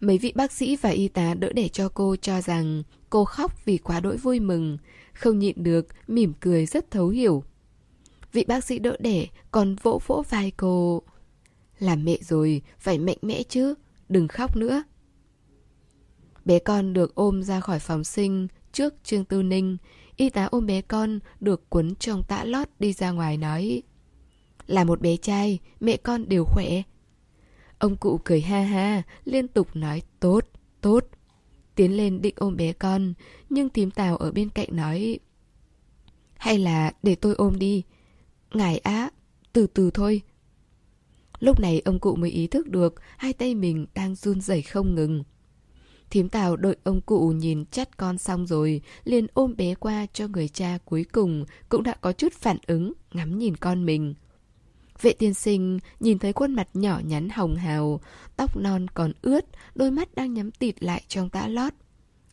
S1: Mấy vị bác sĩ và y tá đỡ để cho cô cho rằng cô khóc vì quá đỗi vui mừng, không nhịn được, mỉm cười rất thấu hiểu. Vị bác sĩ đỡ đẻ còn vỗ vỗ vai cô. Làm mẹ rồi, phải mạnh mẽ chứ, đừng khóc nữa. Bé con được ôm ra khỏi phòng sinh trước Trương Tư Ninh. Y tá ôm bé con được cuốn trong tã lót đi ra ngoài nói. Là một bé trai, mẹ con đều khỏe. Ông cụ cười ha ha, liên tục nói tốt, tốt. Tiến lên định ôm bé con, nhưng thím tào ở bên cạnh nói Hay là để tôi ôm đi. Ngài á, từ từ thôi. Lúc này ông cụ mới ý thức được hai tay mình đang run rẩy không ngừng. Thím Tào đợi ông cụ nhìn chắt con xong rồi, liền ôm bé qua cho người cha cuối cùng cũng đã có chút phản ứng, ngắm nhìn con mình. Vệ tiên sinh nhìn thấy khuôn mặt nhỏ nhắn hồng hào, tóc non còn ướt, đôi mắt đang nhắm tịt lại trong tã lót.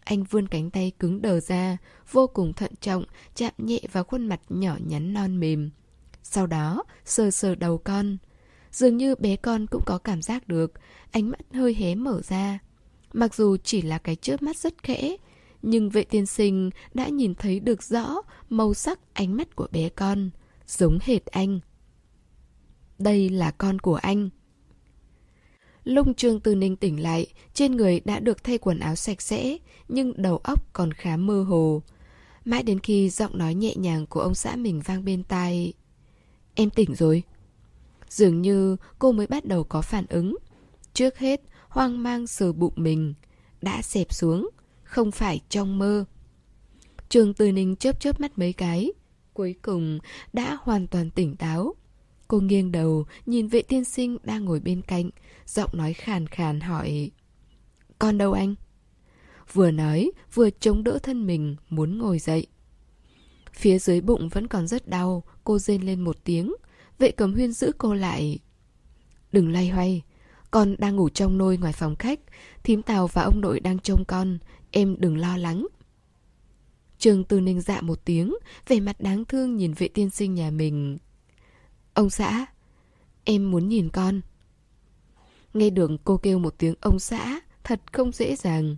S1: Anh vươn cánh tay cứng đờ ra, vô cùng thận trọng, chạm nhẹ vào khuôn mặt nhỏ nhắn non mềm. Sau đó, sờ sờ đầu con. Dường như bé con cũng có cảm giác được, ánh mắt hơi hé mở ra. Mặc dù chỉ là cái chớp mắt rất khẽ, nhưng vệ tiên sinh đã nhìn thấy được rõ màu sắc ánh mắt của bé con, giống hệt anh. Đây là con của anh. Lúc Trương Tư Ninh tỉnh lại, trên người đã được thay quần áo sạch sẽ, nhưng đầu óc còn khá mơ hồ. Mãi đến khi giọng nói nhẹ nhàng của ông xã mình vang bên tai. Em tỉnh rồi. Dường như cô mới bắt đầu có phản ứng. Trước hết, hoang mang sờ bụng mình. Đã xẹp xuống, không phải trong mơ. trường từ Ninh chớp chớp mắt mấy cái. Cuối cùng đã hoàn toàn tỉnh táo. Cô nghiêng đầu, nhìn vệ tiên sinh đang ngồi bên cạnh, giọng nói khàn khàn hỏi. Con đâu anh? Vừa nói, vừa chống đỡ thân mình, muốn ngồi dậy. Phía dưới bụng vẫn còn rất đau, cô rên lên một tiếng. Vệ cầm huyên giữ cô lại. Đừng lay hoay, con đang ngủ trong nôi ngoài phòng khách. Thím Tào và ông nội đang trông con, em đừng lo lắng. Trường Tư Ninh dạ một tiếng, vẻ mặt đáng thương nhìn vệ tiên sinh nhà mình. Ông xã, em muốn nhìn con. Nghe được cô kêu một tiếng ông xã, thật không dễ dàng.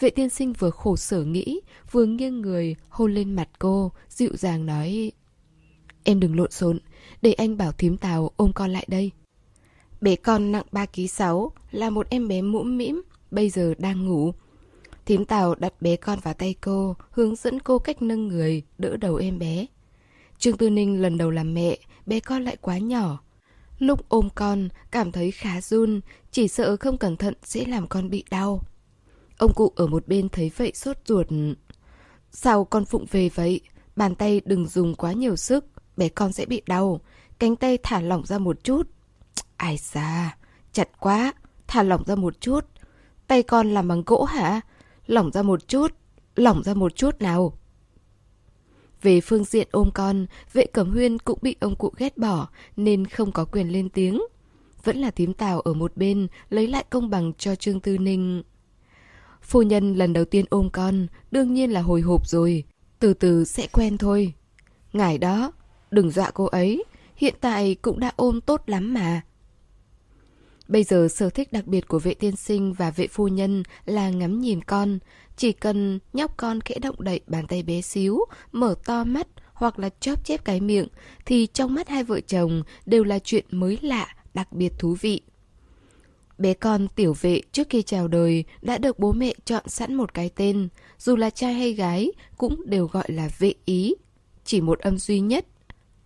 S1: Vệ tiên sinh vừa khổ sở nghĩ, vừa nghiêng người, hôn lên mặt cô, dịu dàng nói Em đừng lộn xộn, để anh bảo thím tào ôm con lại đây. Bé con nặng 3 kg 6 là một em bé mũm mĩm, bây giờ đang ngủ. Thím tào đặt bé con vào tay cô, hướng dẫn cô cách nâng người, đỡ đầu em bé. Trương Tư Ninh lần đầu làm mẹ, bé con lại quá nhỏ. Lúc ôm con, cảm thấy khá run, chỉ sợ không cẩn thận sẽ làm con bị đau. Ông cụ ở một bên thấy vậy sốt ruột. Sao con phụng về vậy? Bàn tay đừng dùng quá nhiều sức, bé con sẽ bị đau. Cánh tay thả lỏng ra một chút. Ai xa, chặt quá, thả lỏng ra một chút. Tay con làm bằng gỗ hả? Lỏng ra một chút, lỏng ra một chút nào. Về phương diện ôm con, vệ cẩm huyên cũng bị ông cụ ghét bỏ nên không có quyền lên tiếng. Vẫn là tím tào ở một bên lấy lại công bằng cho Trương Tư Ninh. Phu nhân lần đầu tiên ôm con, đương nhiên là hồi hộp rồi. Từ từ sẽ quen thôi. Ngài đó, đừng dọa cô ấy. Hiện tại cũng đã ôm tốt lắm mà. Bây giờ sở thích đặc biệt của vệ tiên sinh và vệ phu nhân là ngắm nhìn con. Chỉ cần nhóc con khẽ động đậy bàn tay bé xíu, mở to mắt hoặc là chóp chép cái miệng, thì trong mắt hai vợ chồng đều là chuyện mới lạ, đặc biệt thú vị. Bé con tiểu vệ trước khi chào đời đã được bố mẹ chọn sẵn một cái tên, dù là trai hay gái cũng đều gọi là vệ ý. Chỉ một âm duy nhất,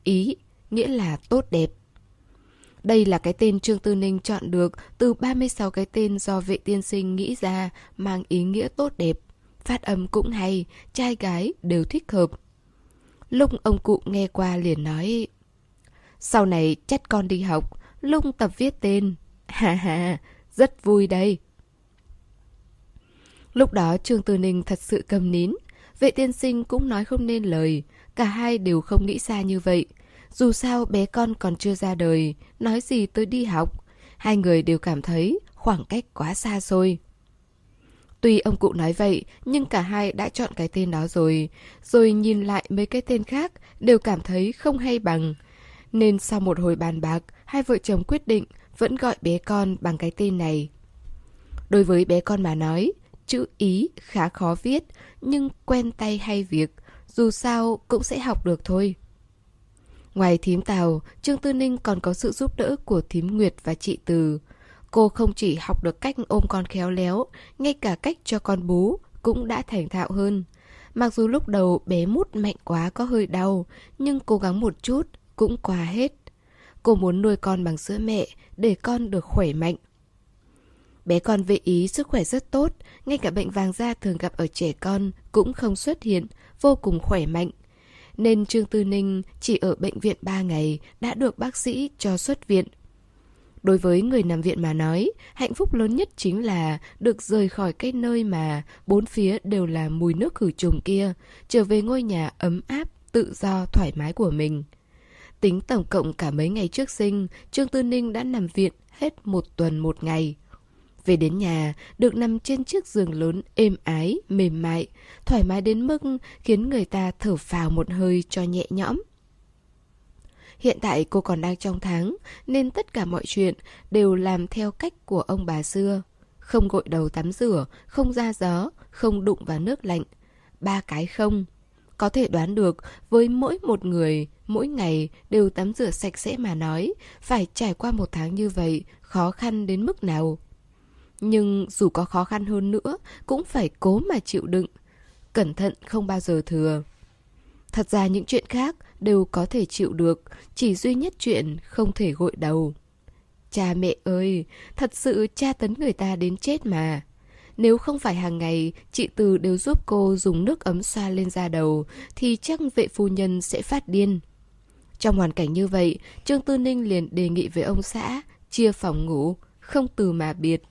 S1: ý, nghĩa là tốt đẹp. Đây là cái tên Trương Tư Ninh chọn được từ 36 cái tên do vệ tiên sinh nghĩ ra mang ý nghĩa tốt đẹp. Phát âm cũng hay, trai gái đều thích hợp. Lúc ông cụ nghe qua liền nói Sau này chắc con đi học, lung tập viết tên. *laughs* hà hà rất vui đây. Lúc đó Trương Tư Ninh thật sự cầm nín. Vệ tiên sinh cũng nói không nên lời. Cả hai đều không nghĩ xa như vậy. Dù sao bé con còn chưa ra đời, nói gì tôi đi học. Hai người đều cảm thấy khoảng cách quá xa xôi. Tuy ông cụ nói vậy, nhưng cả hai đã chọn cái tên đó rồi. Rồi nhìn lại mấy cái tên khác, đều cảm thấy không hay bằng. Nên sau một hồi bàn bạc, hai vợ chồng quyết định vẫn gọi bé con bằng cái tên này. Đối với bé con mà nói, chữ Ý khá khó viết, nhưng quen tay hay việc, dù sao cũng sẽ học được thôi. Ngoài thím Tào, Trương Tư Ninh còn có sự giúp đỡ của thím Nguyệt và chị Từ. Cô không chỉ học được cách ôm con khéo léo, ngay cả cách cho con bú cũng đã thành thạo hơn. Mặc dù lúc đầu bé mút mạnh quá có hơi đau, nhưng cố gắng một chút cũng qua hết. Cô muốn nuôi con bằng sữa mẹ để con được khỏe mạnh. Bé con vệ ý sức khỏe rất tốt, ngay cả bệnh vàng da thường gặp ở trẻ con cũng không xuất hiện, vô cùng khỏe mạnh. Nên Trương Tư Ninh chỉ ở bệnh viện 3 ngày đã được bác sĩ cho xuất viện. Đối với người nằm viện mà nói, hạnh phúc lớn nhất chính là được rời khỏi cái nơi mà bốn phía đều là mùi nước khử trùng kia, trở về ngôi nhà ấm áp, tự do, thoải mái của mình. Tính tổng cộng cả mấy ngày trước sinh, Trương Tư Ninh đã nằm viện hết một tuần một ngày. Về đến nhà, được nằm trên chiếc giường lớn êm ái, mềm mại, thoải mái đến mức khiến người ta thở phào một hơi cho nhẹ nhõm. Hiện tại cô còn đang trong tháng, nên tất cả mọi chuyện đều làm theo cách của ông bà xưa. Không gội đầu tắm rửa, không ra gió, không đụng vào nước lạnh. Ba cái không. Có thể đoán được với mỗi một người, mỗi ngày đều tắm rửa sạch sẽ mà nói, phải trải qua một tháng như vậy, khó khăn đến mức nào. Nhưng dù có khó khăn hơn nữa, cũng phải cố mà chịu đựng. Cẩn thận không bao giờ thừa. Thật ra những chuyện khác đều có thể chịu được, chỉ duy nhất chuyện không thể gội đầu. Cha mẹ ơi, thật sự tra tấn người ta đến chết mà. Nếu không phải hàng ngày chị Từ đều giúp cô dùng nước ấm xoa lên da đầu thì chắc vệ phu nhân sẽ phát điên. Trong hoàn cảnh như vậy, Trương Tư Ninh liền đề nghị với ông xã chia phòng ngủ, không từ mà biệt.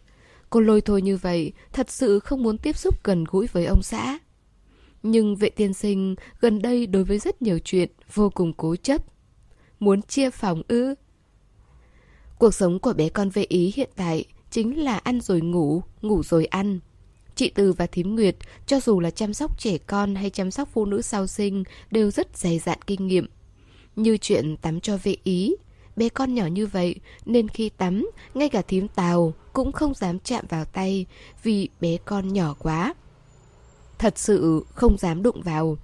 S1: Cô lôi thôi như vậy, thật sự không muốn tiếp xúc gần gũi với ông xã. Nhưng vệ tiên sinh gần đây đối với rất nhiều chuyện vô cùng cố chấp. Muốn chia phòng ư? Cuộc sống của bé con vệ ý hiện tại chính là ăn rồi ngủ, ngủ rồi ăn. Chị Từ và Thím Nguyệt, cho dù là chăm sóc trẻ con hay chăm sóc phụ nữ sau sinh, đều rất dày dạn kinh nghiệm. Như chuyện tắm cho vệ ý, bé con nhỏ như vậy nên khi tắm, ngay cả thím tàu cũng không dám chạm vào tay vì bé con nhỏ quá. Thật sự không dám đụng vào.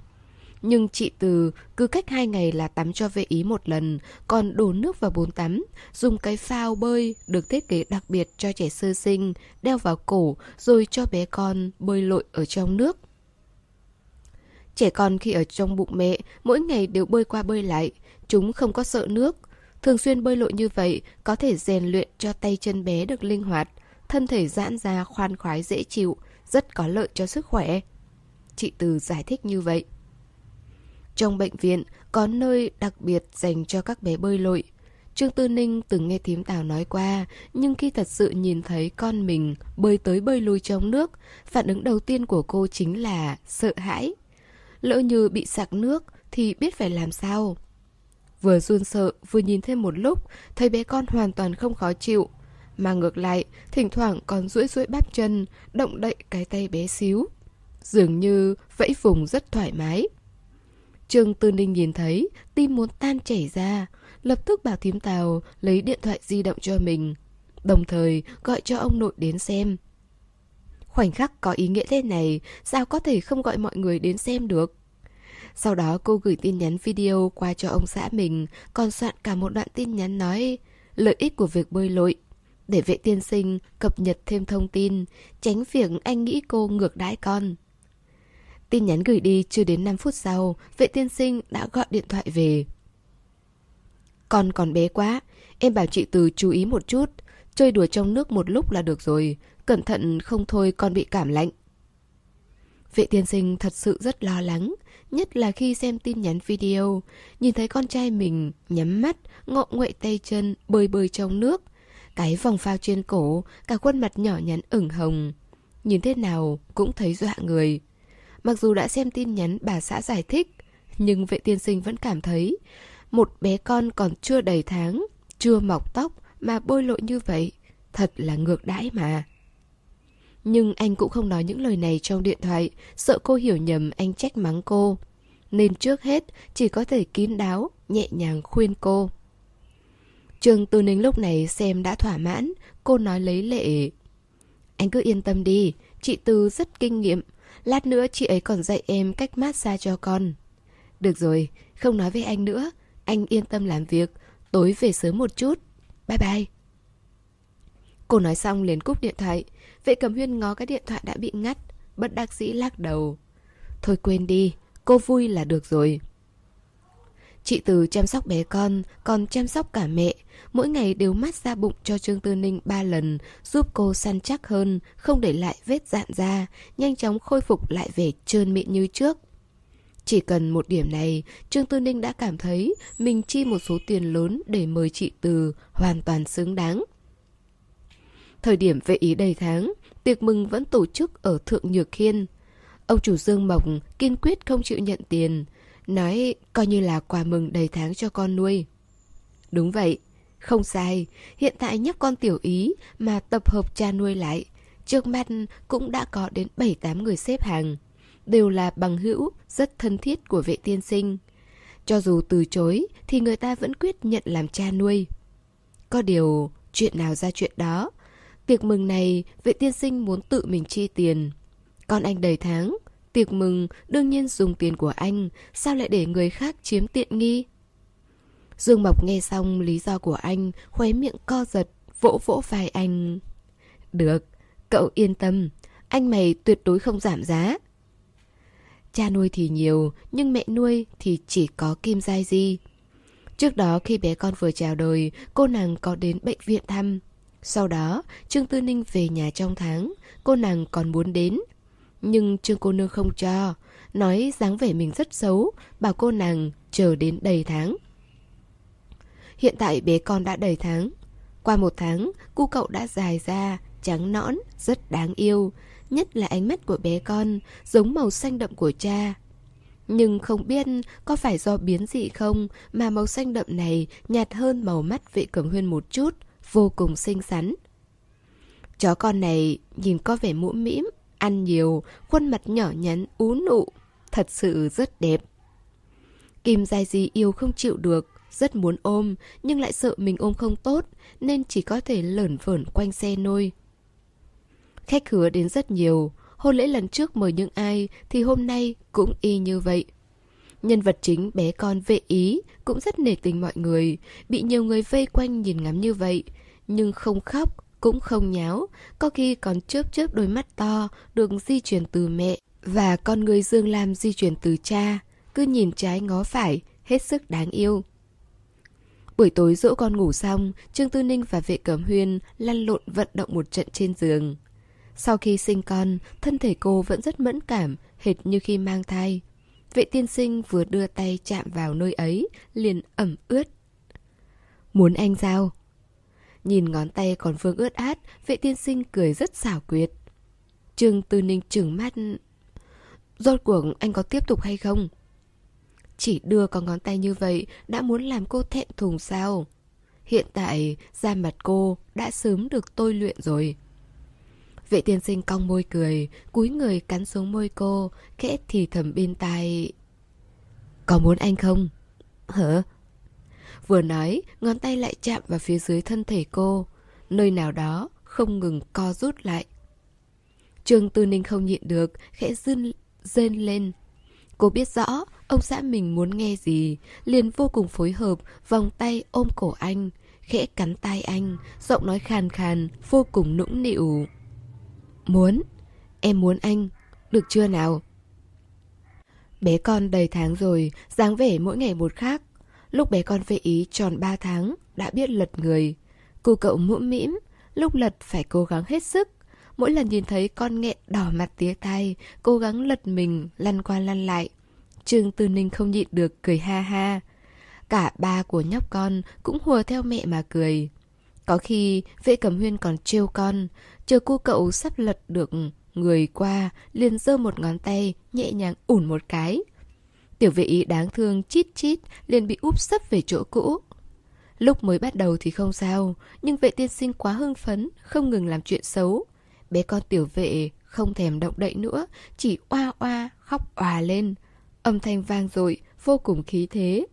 S1: Nhưng chị Từ cứ cách hai ngày là tắm cho vệ ý một lần, còn đổ nước vào bồn tắm, dùng cái phao bơi được thiết kế đặc biệt cho trẻ sơ sinh, đeo vào cổ rồi cho bé con bơi lội ở trong nước. Trẻ con khi ở trong bụng mẹ, mỗi ngày đều bơi qua bơi lại, chúng không có sợ nước. Thường xuyên bơi lội như vậy có thể rèn luyện cho tay chân bé được linh hoạt, thân thể giãn ra khoan khoái dễ chịu, rất có lợi cho sức khỏe. Chị Từ giải thích như vậy. Trong bệnh viện có nơi đặc biệt dành cho các bé bơi lội. Trương Tư Ninh từng nghe thím Tào nói qua, nhưng khi thật sự nhìn thấy con mình bơi tới bơi lui trong nước, phản ứng đầu tiên của cô chính là sợ hãi. Lỡ như bị sặc nước thì biết phải làm sao. Vừa run sợ, vừa nhìn thêm một lúc, thấy bé con hoàn toàn không khó chịu. Mà ngược lại, thỉnh thoảng còn duỗi duỗi bắp chân, động đậy cái tay bé xíu. Dường như vẫy vùng rất thoải mái. Trương Tư Ninh nhìn thấy, tim muốn tan chảy ra, lập tức bảo thím Tào lấy điện thoại di động cho mình, đồng thời gọi cho ông nội đến xem. Khoảnh khắc có ý nghĩa thế này, sao có thể không gọi mọi người đến xem được? Sau đó cô gửi tin nhắn video qua cho ông xã mình, còn soạn cả một đoạn tin nhắn nói lợi ích của việc bơi lội. Để vệ tiên sinh cập nhật thêm thông tin, tránh việc anh nghĩ cô ngược đãi con. Tin nhắn gửi đi chưa đến 5 phút sau, vệ tiên sinh đã gọi điện thoại về. Con còn bé quá, em bảo chị Từ chú ý một chút, chơi đùa trong nước một lúc là được rồi, cẩn thận không thôi con bị cảm lạnh. Vệ tiên sinh thật sự rất lo lắng, nhất là khi xem tin nhắn video, nhìn thấy con trai mình nhắm mắt, ngọ nguậy tay chân, bơi bơi trong nước. Cái vòng phao trên cổ, cả khuôn mặt nhỏ nhắn ửng hồng. Nhìn thế nào cũng thấy dọa người. Mặc dù đã xem tin nhắn bà xã giải thích, nhưng vệ tiên sinh vẫn cảm thấy một bé con còn chưa đầy tháng, chưa mọc tóc mà bôi lội như vậy, thật là ngược đãi mà. Nhưng anh cũng không nói những lời này trong điện thoại, sợ cô hiểu nhầm anh trách mắng cô. Nên trước hết chỉ có thể kín đáo, nhẹ nhàng khuyên cô. Trường Tư Ninh lúc này xem đã thỏa mãn, cô nói lấy lệ. Anh cứ yên tâm đi, chị Tư rất kinh nghiệm, Lát nữa chị ấy còn dạy em cách massage cho con. Được rồi, không nói với anh nữa. Anh yên tâm làm việc. Tối về sớm một chút. Bye bye. Cô nói xong liền cúp điện thoại. Vệ cầm huyên ngó cái điện thoại đã bị ngắt. Bất đắc dĩ lắc đầu. Thôi quên đi, cô vui là được rồi. Chị Từ chăm sóc bé con, còn chăm sóc cả mẹ. Mỗi ngày đều mát ra bụng cho Trương Tư Ninh ba lần, giúp cô săn chắc hơn, không để lại vết dạn da, nhanh chóng khôi phục lại vẻ trơn mịn như trước. Chỉ cần một điểm này, Trương Tư Ninh đã cảm thấy mình chi một số tiền lớn để mời chị Từ hoàn toàn xứng đáng. Thời điểm vệ ý đầy tháng, tiệc mừng vẫn tổ chức ở Thượng Nhược Khiên. Ông chủ Dương Mộc kiên quyết không chịu nhận tiền, Nói coi như là quà mừng đầy tháng cho con nuôi. Đúng vậy, không sai. Hiện tại nhóc con tiểu ý mà tập hợp cha nuôi lại. Trước mắt cũng đã có đến 7-8 người xếp hàng. Đều là bằng hữu, rất thân thiết của vệ tiên sinh. Cho dù từ chối thì người ta vẫn quyết nhận làm cha nuôi. Có điều, chuyện nào ra chuyện đó. Tiệc mừng này, vệ tiên sinh muốn tự mình chi tiền. Con anh đầy tháng, Tiệc mừng đương nhiên dùng tiền của anh, sao lại để người khác chiếm tiện nghi? Dương Mộc nghe xong lý do của anh, khóe miệng co giật, vỗ vỗ vai anh. Được, cậu yên tâm, anh mày tuyệt đối không giảm giá. Cha nuôi thì nhiều, nhưng mẹ nuôi thì chỉ có Kim Giai Di. Trước đó khi bé con vừa chào đời, cô nàng có đến bệnh viện thăm. Sau đó, Trương Tư Ninh về nhà trong tháng, cô nàng còn muốn đến, nhưng Trương cô nương không cho Nói dáng vẻ mình rất xấu Bảo cô nàng chờ đến đầy tháng Hiện tại bé con đã đầy tháng. Qua một tháng, cu cậu đã dài ra, trắng nõn, rất đáng yêu. Nhất là ánh mắt của bé con, giống màu xanh đậm của cha. Nhưng không biết có phải do biến dị không mà màu xanh đậm này nhạt hơn màu mắt vệ cẩm huyên một chút, vô cùng xinh xắn. Chó con này nhìn có vẻ mũm mĩm, ăn nhiều, khuôn mặt nhỏ nhắn, ú nụ, thật sự rất đẹp. Kim Giai Di yêu không chịu được, rất muốn ôm, nhưng lại sợ mình ôm không tốt, nên chỉ có thể lởn vởn quanh xe nôi. Khách hứa đến rất nhiều, hôn lễ lần trước mời những ai thì hôm nay cũng y như vậy. Nhân vật chính bé con vệ ý cũng rất nể tình mọi người, bị nhiều người vây quanh nhìn ngắm như vậy, nhưng không khóc, cũng không nháo, có khi còn chớp chớp đôi mắt to được di chuyển từ mẹ và con người Dương Lam di chuyển từ cha, cứ nhìn trái ngó phải, hết sức đáng yêu. Buổi tối dỗ con ngủ xong, Trương Tư Ninh và vệ cẩm huyên lăn lộn vận động một trận trên giường. Sau khi sinh con, thân thể cô vẫn rất mẫn cảm, hệt như khi mang thai. Vệ tiên sinh vừa đưa tay chạm vào nơi ấy, liền ẩm ướt. Muốn anh sao? Nhìn ngón tay còn vương ướt át, vệ tiên sinh cười rất xảo quyệt. Trương Tư Ninh trừng mắt. Rốt cuộc anh có tiếp tục hay không? Chỉ đưa con ngón tay như vậy đã muốn làm cô thẹn thùng sao? Hiện tại, da mặt cô đã sớm được tôi luyện rồi. Vệ tiên sinh cong môi cười, cúi người cắn xuống môi cô, khẽ thì thầm bên tai. Có muốn anh không? Hả? Vừa nói, ngón tay lại chạm vào phía dưới thân thể cô, nơi nào đó không ngừng co rút lại. Trương Tư Ninh không nhịn được, khẽ rên, rên lên. Cô biết rõ ông xã mình muốn nghe gì, liền vô cùng phối hợp, vòng tay ôm cổ anh, khẽ cắn tai anh, giọng nói khàn khàn, vô cùng nũng nịu. Muốn, em muốn anh, được chưa nào? Bé con đầy tháng rồi, dáng vẻ mỗi ngày một khác. Lúc bé con về ý tròn 3 tháng, đã biết lật người. Cô cậu mũm mĩm, lúc lật phải cố gắng hết sức. Mỗi lần nhìn thấy con nghẹn đỏ mặt tía tai, cố gắng lật mình, lăn qua lăn lại. Trương Tư Ninh không nhịn được cười ha ha. Cả ba của nhóc con cũng hùa theo mẹ mà cười. Có khi vệ cầm huyên còn trêu con, chờ cô cậu sắp lật được người qua, liền giơ một ngón tay, nhẹ nhàng ủn một cái. Tiểu vệ ý đáng thương chít chít, liền bị úp sấp về chỗ cũ. Lúc mới bắt đầu thì không sao, nhưng vệ tiên sinh quá hưng phấn, không ngừng làm chuyện xấu. Bé con tiểu vệ không thèm động đậy nữa, chỉ oa oa, khóc òa lên. Âm thanh vang dội vô cùng khí thế.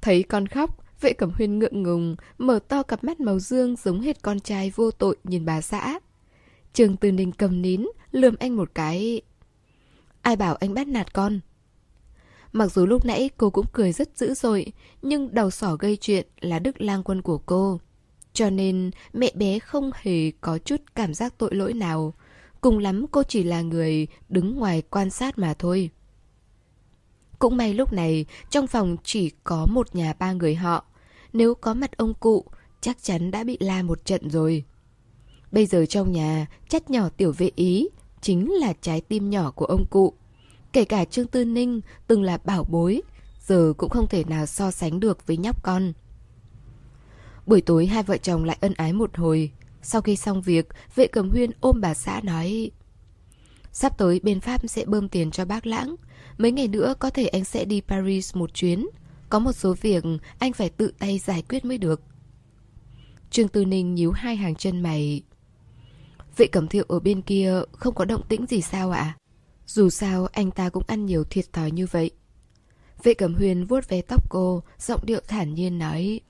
S1: Thấy con khóc, vệ cẩm huyên ngượng ngùng, mở to cặp mắt màu dương giống hết con trai vô tội nhìn bà xã. Trường Từ Ninh cầm nín, lườm anh một cái. Ai bảo anh bắt nạt con? Mặc dù lúc nãy cô cũng cười rất dữ dội, nhưng đầu sỏ gây chuyện là Đức lang quân của cô. Cho nên mẹ bé không hề có chút cảm giác tội lỗi nào. Cùng lắm cô chỉ là người đứng ngoài quan sát mà thôi. Cũng may lúc này trong phòng chỉ có một nhà ba người họ. Nếu có mặt ông cụ, chắc chắn đã bị la một trận rồi. Bây giờ trong nhà, chất nhỏ tiểu vệ ý, chính là trái tim nhỏ của ông cụ. Kể cả Trương Tư Ninh từng là bảo bối, giờ cũng không thể nào so sánh được với nhóc con. Buổi tối hai vợ chồng lại ân ái một hồi. Sau khi xong việc, vệ cầm huyên ôm bà xã nói Sắp tới bên Pháp sẽ bơm tiền cho bác lãng. Mấy ngày nữa có thể anh sẽ đi Paris một chuyến. Có một số việc anh phải tự tay giải quyết mới được. Trương Tư Ninh nhíu hai hàng chân mày. Vệ cẩm thiệu ở bên kia không có động tĩnh gì sao ạ? Dù sao anh ta cũng ăn nhiều thiệt thòi như vậy. Vệ cẩm huyền vuốt ve tóc cô, giọng điệu thản nhiên nói.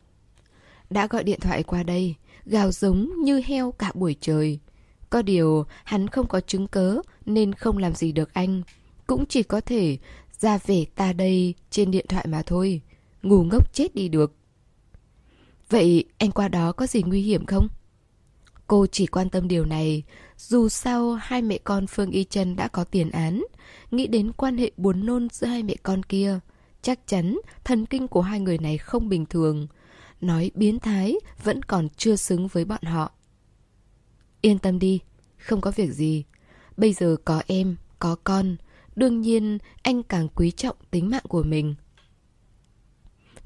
S1: Đã gọi điện thoại qua đây, gào giống như heo cả buổi trời. Có điều, hắn không có chứng cớ nên không làm gì được anh. Cũng chỉ có thể ra về ta đây trên điện thoại mà thôi. Ngu ngốc chết đi được. Vậy anh qua đó có gì nguy hiểm không? Cô chỉ quan tâm điều này, dù sao hai mẹ con Phương Y Trân đã có tiền án, nghĩ đến quan hệ buồn nôn giữa hai mẹ con kia. Chắc chắn thần kinh của hai người này không bình thường. Nói biến thái vẫn còn chưa xứng với bọn họ. Yên tâm đi, không có việc gì. Bây giờ có em, có con. Đương nhiên anh càng quý trọng tính mạng của mình.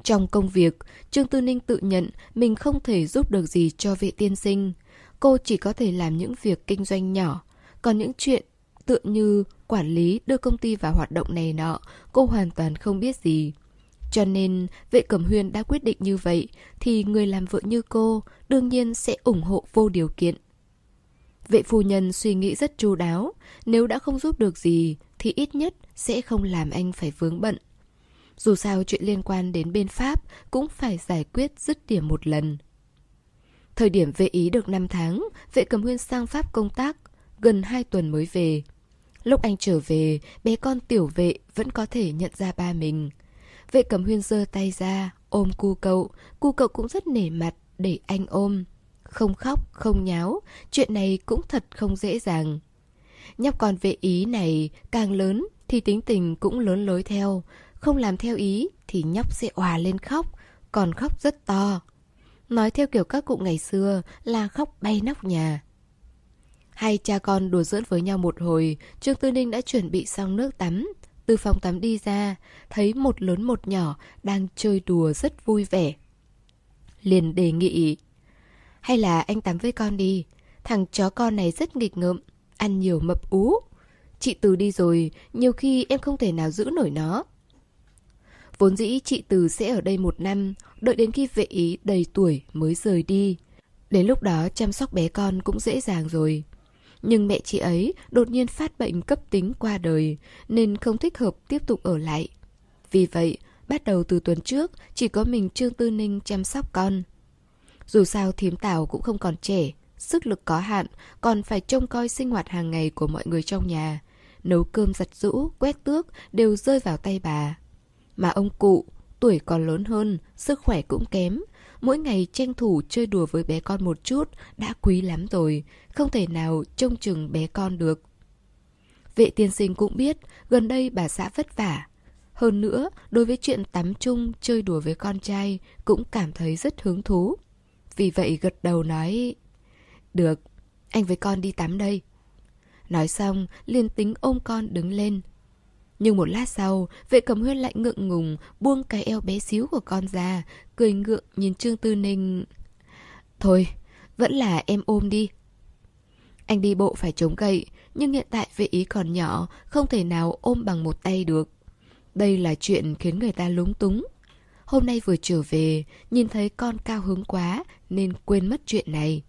S1: Trong công việc, Trương Tư Ninh tự nhận mình không thể giúp được gì cho vệ tiên sinh. Cô chỉ có thể làm những việc kinh doanh nhỏ, còn những chuyện tựa như quản lý đưa công ty vào hoạt động này nọ, cô hoàn toàn không biết gì. Cho nên, vệ cẩm huyên đã quyết định như vậy, thì người làm vợ như cô đương nhiên sẽ ủng hộ vô điều kiện. Vệ phu nhân suy nghĩ rất chu đáo, nếu đã không giúp được gì thì ít nhất sẽ không làm anh phải vướng bận. Dù sao chuyện liên quan đến bên Pháp cũng phải giải quyết dứt điểm một lần. Thời điểm vệ ý được 5 tháng, vệ cầm huyên sang Pháp công tác, gần 2 tuần mới về. Lúc anh trở về, bé con tiểu vệ vẫn có thể nhận ra ba mình. Vệ cầm huyên giơ tay ra, ôm cu cậu, cu cậu cũng rất nể mặt để anh ôm. Không khóc, không nháo, chuyện này cũng thật không dễ dàng. Nhóc con vệ ý này càng lớn thì tính tình cũng lớn lối theo, không làm theo ý thì nhóc sẽ òa lên khóc, còn khóc rất to. Nói theo kiểu các cụ ngày xưa là khóc bay nóc nhà. Hai cha con đùa giỡn với nhau một hồi, Trương Tư Ninh đã chuẩn bị xong nước tắm. Từ phòng tắm đi ra, thấy một lớn một nhỏ đang chơi đùa rất vui vẻ. Liền đề nghị, hay là anh tắm với con đi, thằng chó con này rất nghịch ngợm, ăn nhiều mập ú. Chị Từ đi rồi, nhiều khi em không thể nào giữ nổi nó. Vốn dĩ chị Từ sẽ ở đây một năm, đợi đến khi vệ ý đầy tuổi mới rời đi. Đến lúc đó chăm sóc bé con cũng dễ dàng rồi. Nhưng mẹ chị ấy đột nhiên phát bệnh cấp tính qua đời nên không thích hợp tiếp tục ở lại. Vì vậy, bắt đầu từ tuần trước chỉ có mình Trương Tư Ninh chăm sóc con. Dù sao thím Tào cũng không còn trẻ, sức lực có hạn, còn phải trông coi sinh hoạt hàng ngày của mọi người trong nhà. Nấu cơm giặt rũ, quét tước đều rơi vào tay bà. Mà ông cụ, tuổi còn lớn hơn, sức khỏe cũng kém. Mỗi ngày tranh thủ chơi đùa với bé con một chút đã quý lắm rồi, không thể nào trông chừng bé con được. Vệ tiên sinh cũng biết, gần đây bà xã vất vả. Hơn nữa, đối với chuyện tắm chung, chơi đùa với con trai cũng cảm thấy rất hứng thú. Vì vậy gật đầu nói Được, anh với con đi tắm đây Nói xong liền tính ôm con đứng lên nhưng một lát sau Vệ cầm huyên lại ngượng ngùng Buông cái eo bé xíu của con ra Cười ngượng nhìn Trương Tư Ninh. Thôi, vẫn là em ôm đi. Anh đi bộ phải chống gậy Nhưng hiện tại vệ ý còn nhỏ Không thể nào ôm bằng một tay được. Đây là chuyện khiến người ta lúng túng. Hôm nay vừa trở về, nhìn thấy con cao hứng quá nên quên mất chuyện này.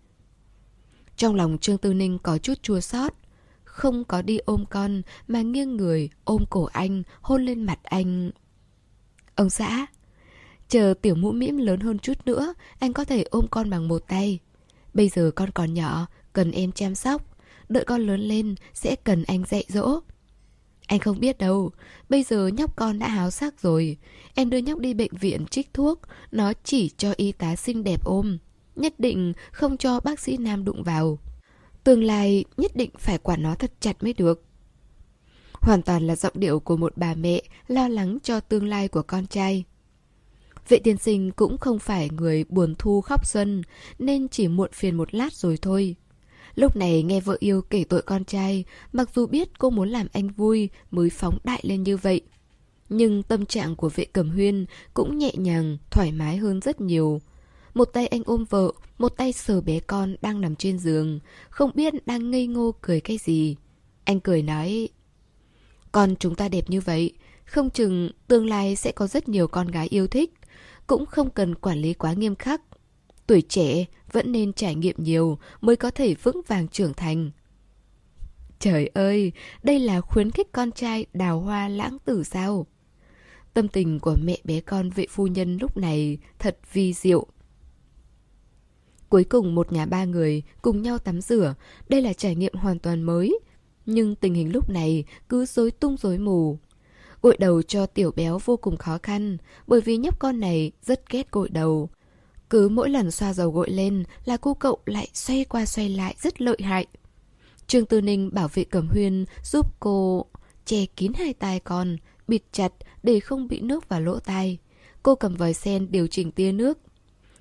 S1: Trong lòng Trương Tư Ninh có chút chua xót không có đi ôm con mà nghiêng người ôm cổ anh, hôn lên mặt anh. Ông xã, chờ tiểu mũ mĩm lớn hơn chút nữa, anh có thể ôm con bằng một tay. Bây giờ con còn nhỏ, cần em chăm sóc. Đợi con lớn lên, sẽ cần anh dạy dỗ. Anh không biết đâu, bây giờ nhóc con đã háo sắc rồi. Em đưa nhóc đi bệnh viện trích thuốc, nó chỉ cho y tá xinh đẹp ôm. Nhất định không cho bác sĩ nam đụng vào. Tương lai nhất định phải quản nó thật chặt mới được. Hoàn toàn là giọng điệu của một bà mẹ lo lắng cho tương lai của con trai. Vệ tiên sinh cũng không phải người buồn thu khóc xuân, nên chỉ muộn phiền một lát rồi thôi. Lúc này nghe vợ yêu kể tội con trai, mặc dù biết cô muốn làm anh vui mới phóng đại lên như vậy. Nhưng tâm trạng của vệ cẩm huyên cũng nhẹ nhàng, thoải mái hơn rất nhiều. Một tay anh ôm vợ, một tay sờ bé con đang nằm trên giường, không biết đang ngây ngô cười cái gì. Anh cười nói, Con chúng ta đẹp như vậy, không chừng tương lai sẽ có rất nhiều con gái yêu thích, cũng không cần quản lý quá nghiêm khắc. Tuổi trẻ vẫn nên trải nghiệm nhiều mới có thể vững vàng trưởng thành. Trời ơi, đây là khuyến khích con trai đào hoa lãng tử sao? Tâm tình của mẹ bé con vệ phu nhân lúc này thật vi diệu. Cuối cùng một nhà ba người cùng nhau tắm rửa, đây là trải nghiệm hoàn toàn mới. Nhưng tình hình lúc này cứ rối tung rối mù. Gội đầu cho tiểu béo vô cùng khó khăn, bởi vì nhóc con này rất ghét gội đầu. Cứ mỗi lần xoa dầu gội lên là cô cậu lại xoay qua xoay lại rất lợi hại. Trương Tư Ninh bảo vệ Cẩm Huyên giúp cô che kín hai tai con, bịt chặt để không bị nước vào lỗ tai. Cô cầm vòi sen điều chỉnh tia nước.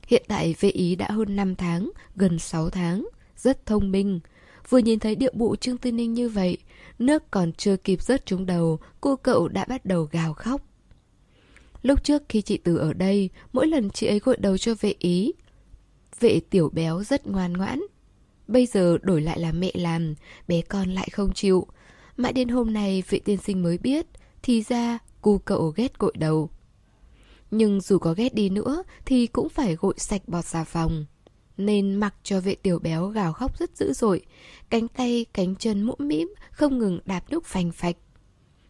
S1: Hiện tại vệ ý đã hơn 5 tháng, gần 6 tháng, rất thông minh. Vừa nhìn thấy điệu bộ Trương Tư Ninh như vậy, nước còn chưa kịp rớt trúng đầu, cô cậu đã bắt đầu gào khóc. Lúc trước khi chị Từ ở đây, mỗi lần chị ấy gội đầu cho vệ ý. Vệ tiểu béo rất ngoan ngoãn. Bây giờ đổi lại là mẹ làm, bé con lại không chịu. Mãi đến hôm nay vệ tiên sinh mới biết, thì ra cu cậu ghét gội đầu. Nhưng dù có ghét đi nữa thì cũng phải gội sạch bọt xà phòng. Nên mặc cho vệ tiểu béo gào khóc rất dữ dội, cánh tay, cánh chân mũm mĩm không ngừng đạp đúc phành phạch.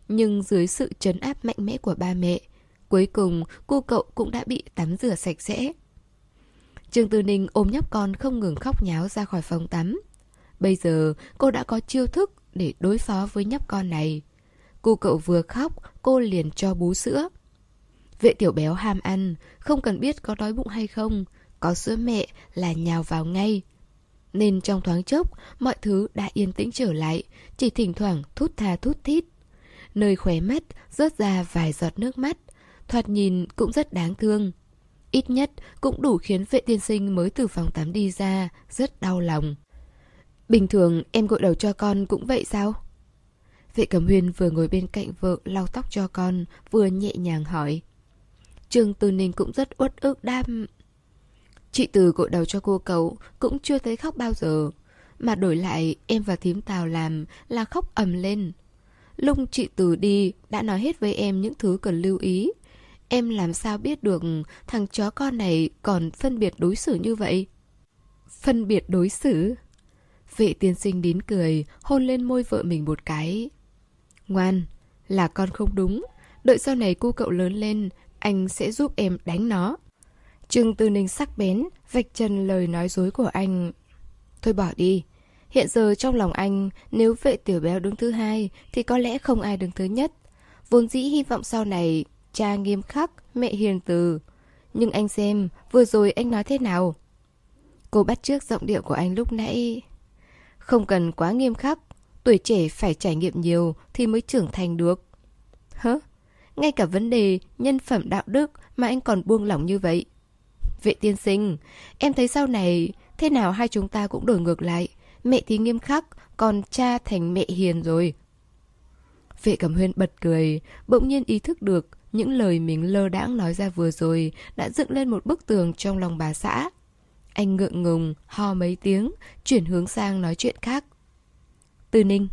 S1: Nhưng dưới sự trấn áp mạnh mẽ của ba mẹ, cuối cùng cô cậu cũng đã bị tắm rửa sạch sẽ. Trương Tư Ninh ôm nhóc con không ngừng khóc nháo ra khỏi phòng tắm. Bây giờ cô đã có chiêu thức để đối phó với nhóc con này. Cô cậu vừa khóc, cô liền cho bú sữa. Vệ tiểu béo ham ăn, không cần biết có đói bụng hay không, có sữa mẹ là nhào vào ngay. Nên trong thoáng chốc, mọi thứ đã yên tĩnh trở lại, chỉ thỉnh thoảng thút tha thút thít. Nơi khóe mắt rớt ra vài giọt nước mắt, thoạt nhìn cũng rất đáng thương. Ít nhất cũng đủ khiến vệ tiên sinh mới từ phòng tắm đi ra, rất đau lòng. Bình thường em gội đầu cho con cũng vậy sao? Vệ Cẩm Huyên vừa ngồi bên cạnh vợ lau tóc cho con, vừa nhẹ nhàng hỏi. Trương Tư Ninh cũng rất uất ức đam. Chị Từ gội đầu cho cô cậu cũng chưa thấy khóc bao giờ. Mà đổi lại em và thím Tào làm là khóc ầm lên. Lúc chị Từ đi đã nói hết với em những thứ cần lưu ý. Em làm sao biết được thằng chó con này còn phân biệt đối xử như vậy? Phân biệt đối xử? Vệ tiên sinh đến cười, hôn lên môi vợ mình một cái. Ngoan, là con không đúng. Đợi sau này cô cậu lớn lên, anh sẽ giúp em đánh nó. Trương Tư Ninh sắc bén, vạch trần lời nói dối của anh. Thôi bỏ đi. Hiện giờ trong lòng anh, nếu vệ tiểu béo đứng thứ hai, thì có lẽ không ai đứng thứ nhất. Vốn dĩ hy vọng sau này, cha nghiêm khắc, mẹ hiền từ. Nhưng anh xem, vừa rồi anh nói thế nào? Cô bắt trước giọng điệu của anh lúc nãy. Không cần quá nghiêm khắc, tuổi trẻ phải trải nghiệm nhiều thì mới trưởng thành được. Hớ? Ngay cả vấn đề nhân phẩm đạo đức mà anh còn buông lỏng như vậy. Vệ tiên sinh, em thấy sau này thế nào hai chúng ta cũng đổi ngược lại. Mẹ thì nghiêm khắc, còn cha thành mẹ hiền rồi. Vệ Cẩm Huyên bật cười, bỗng nhiên ý thức được những lời mình lơ đãng nói ra vừa rồi đã dựng lên một bức tường trong lòng bà xã. Anh ngượng ngùng, ho mấy tiếng, chuyển hướng sang nói chuyện khác. Tư Ninh,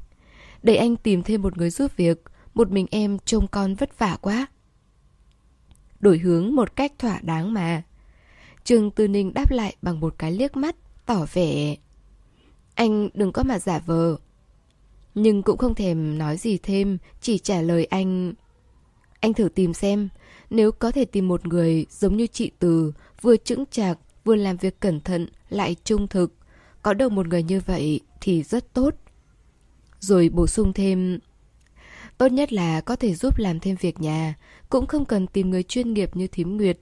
S1: để anh tìm thêm một người giúp việc, một mình em trông con vất vả quá. Đổi hướng một cách thỏa đáng mà. Trương Tư Ninh đáp lại bằng một cái liếc mắt, tỏ vẻ. Anh đừng có mà giả vờ. Nhưng cũng không thèm nói gì thêm, chỉ trả lời anh. Anh thử tìm xem, nếu có thể tìm một người giống như chị Từ, vừa chững chạc, vừa làm việc cẩn thận, lại trung thực. Có được một người như vậy thì rất tốt. Rồi bổ sung thêm... Tốt nhất là có thể giúp làm thêm việc nhà, cũng không cần tìm người chuyên nghiệp như thím Nguyệt.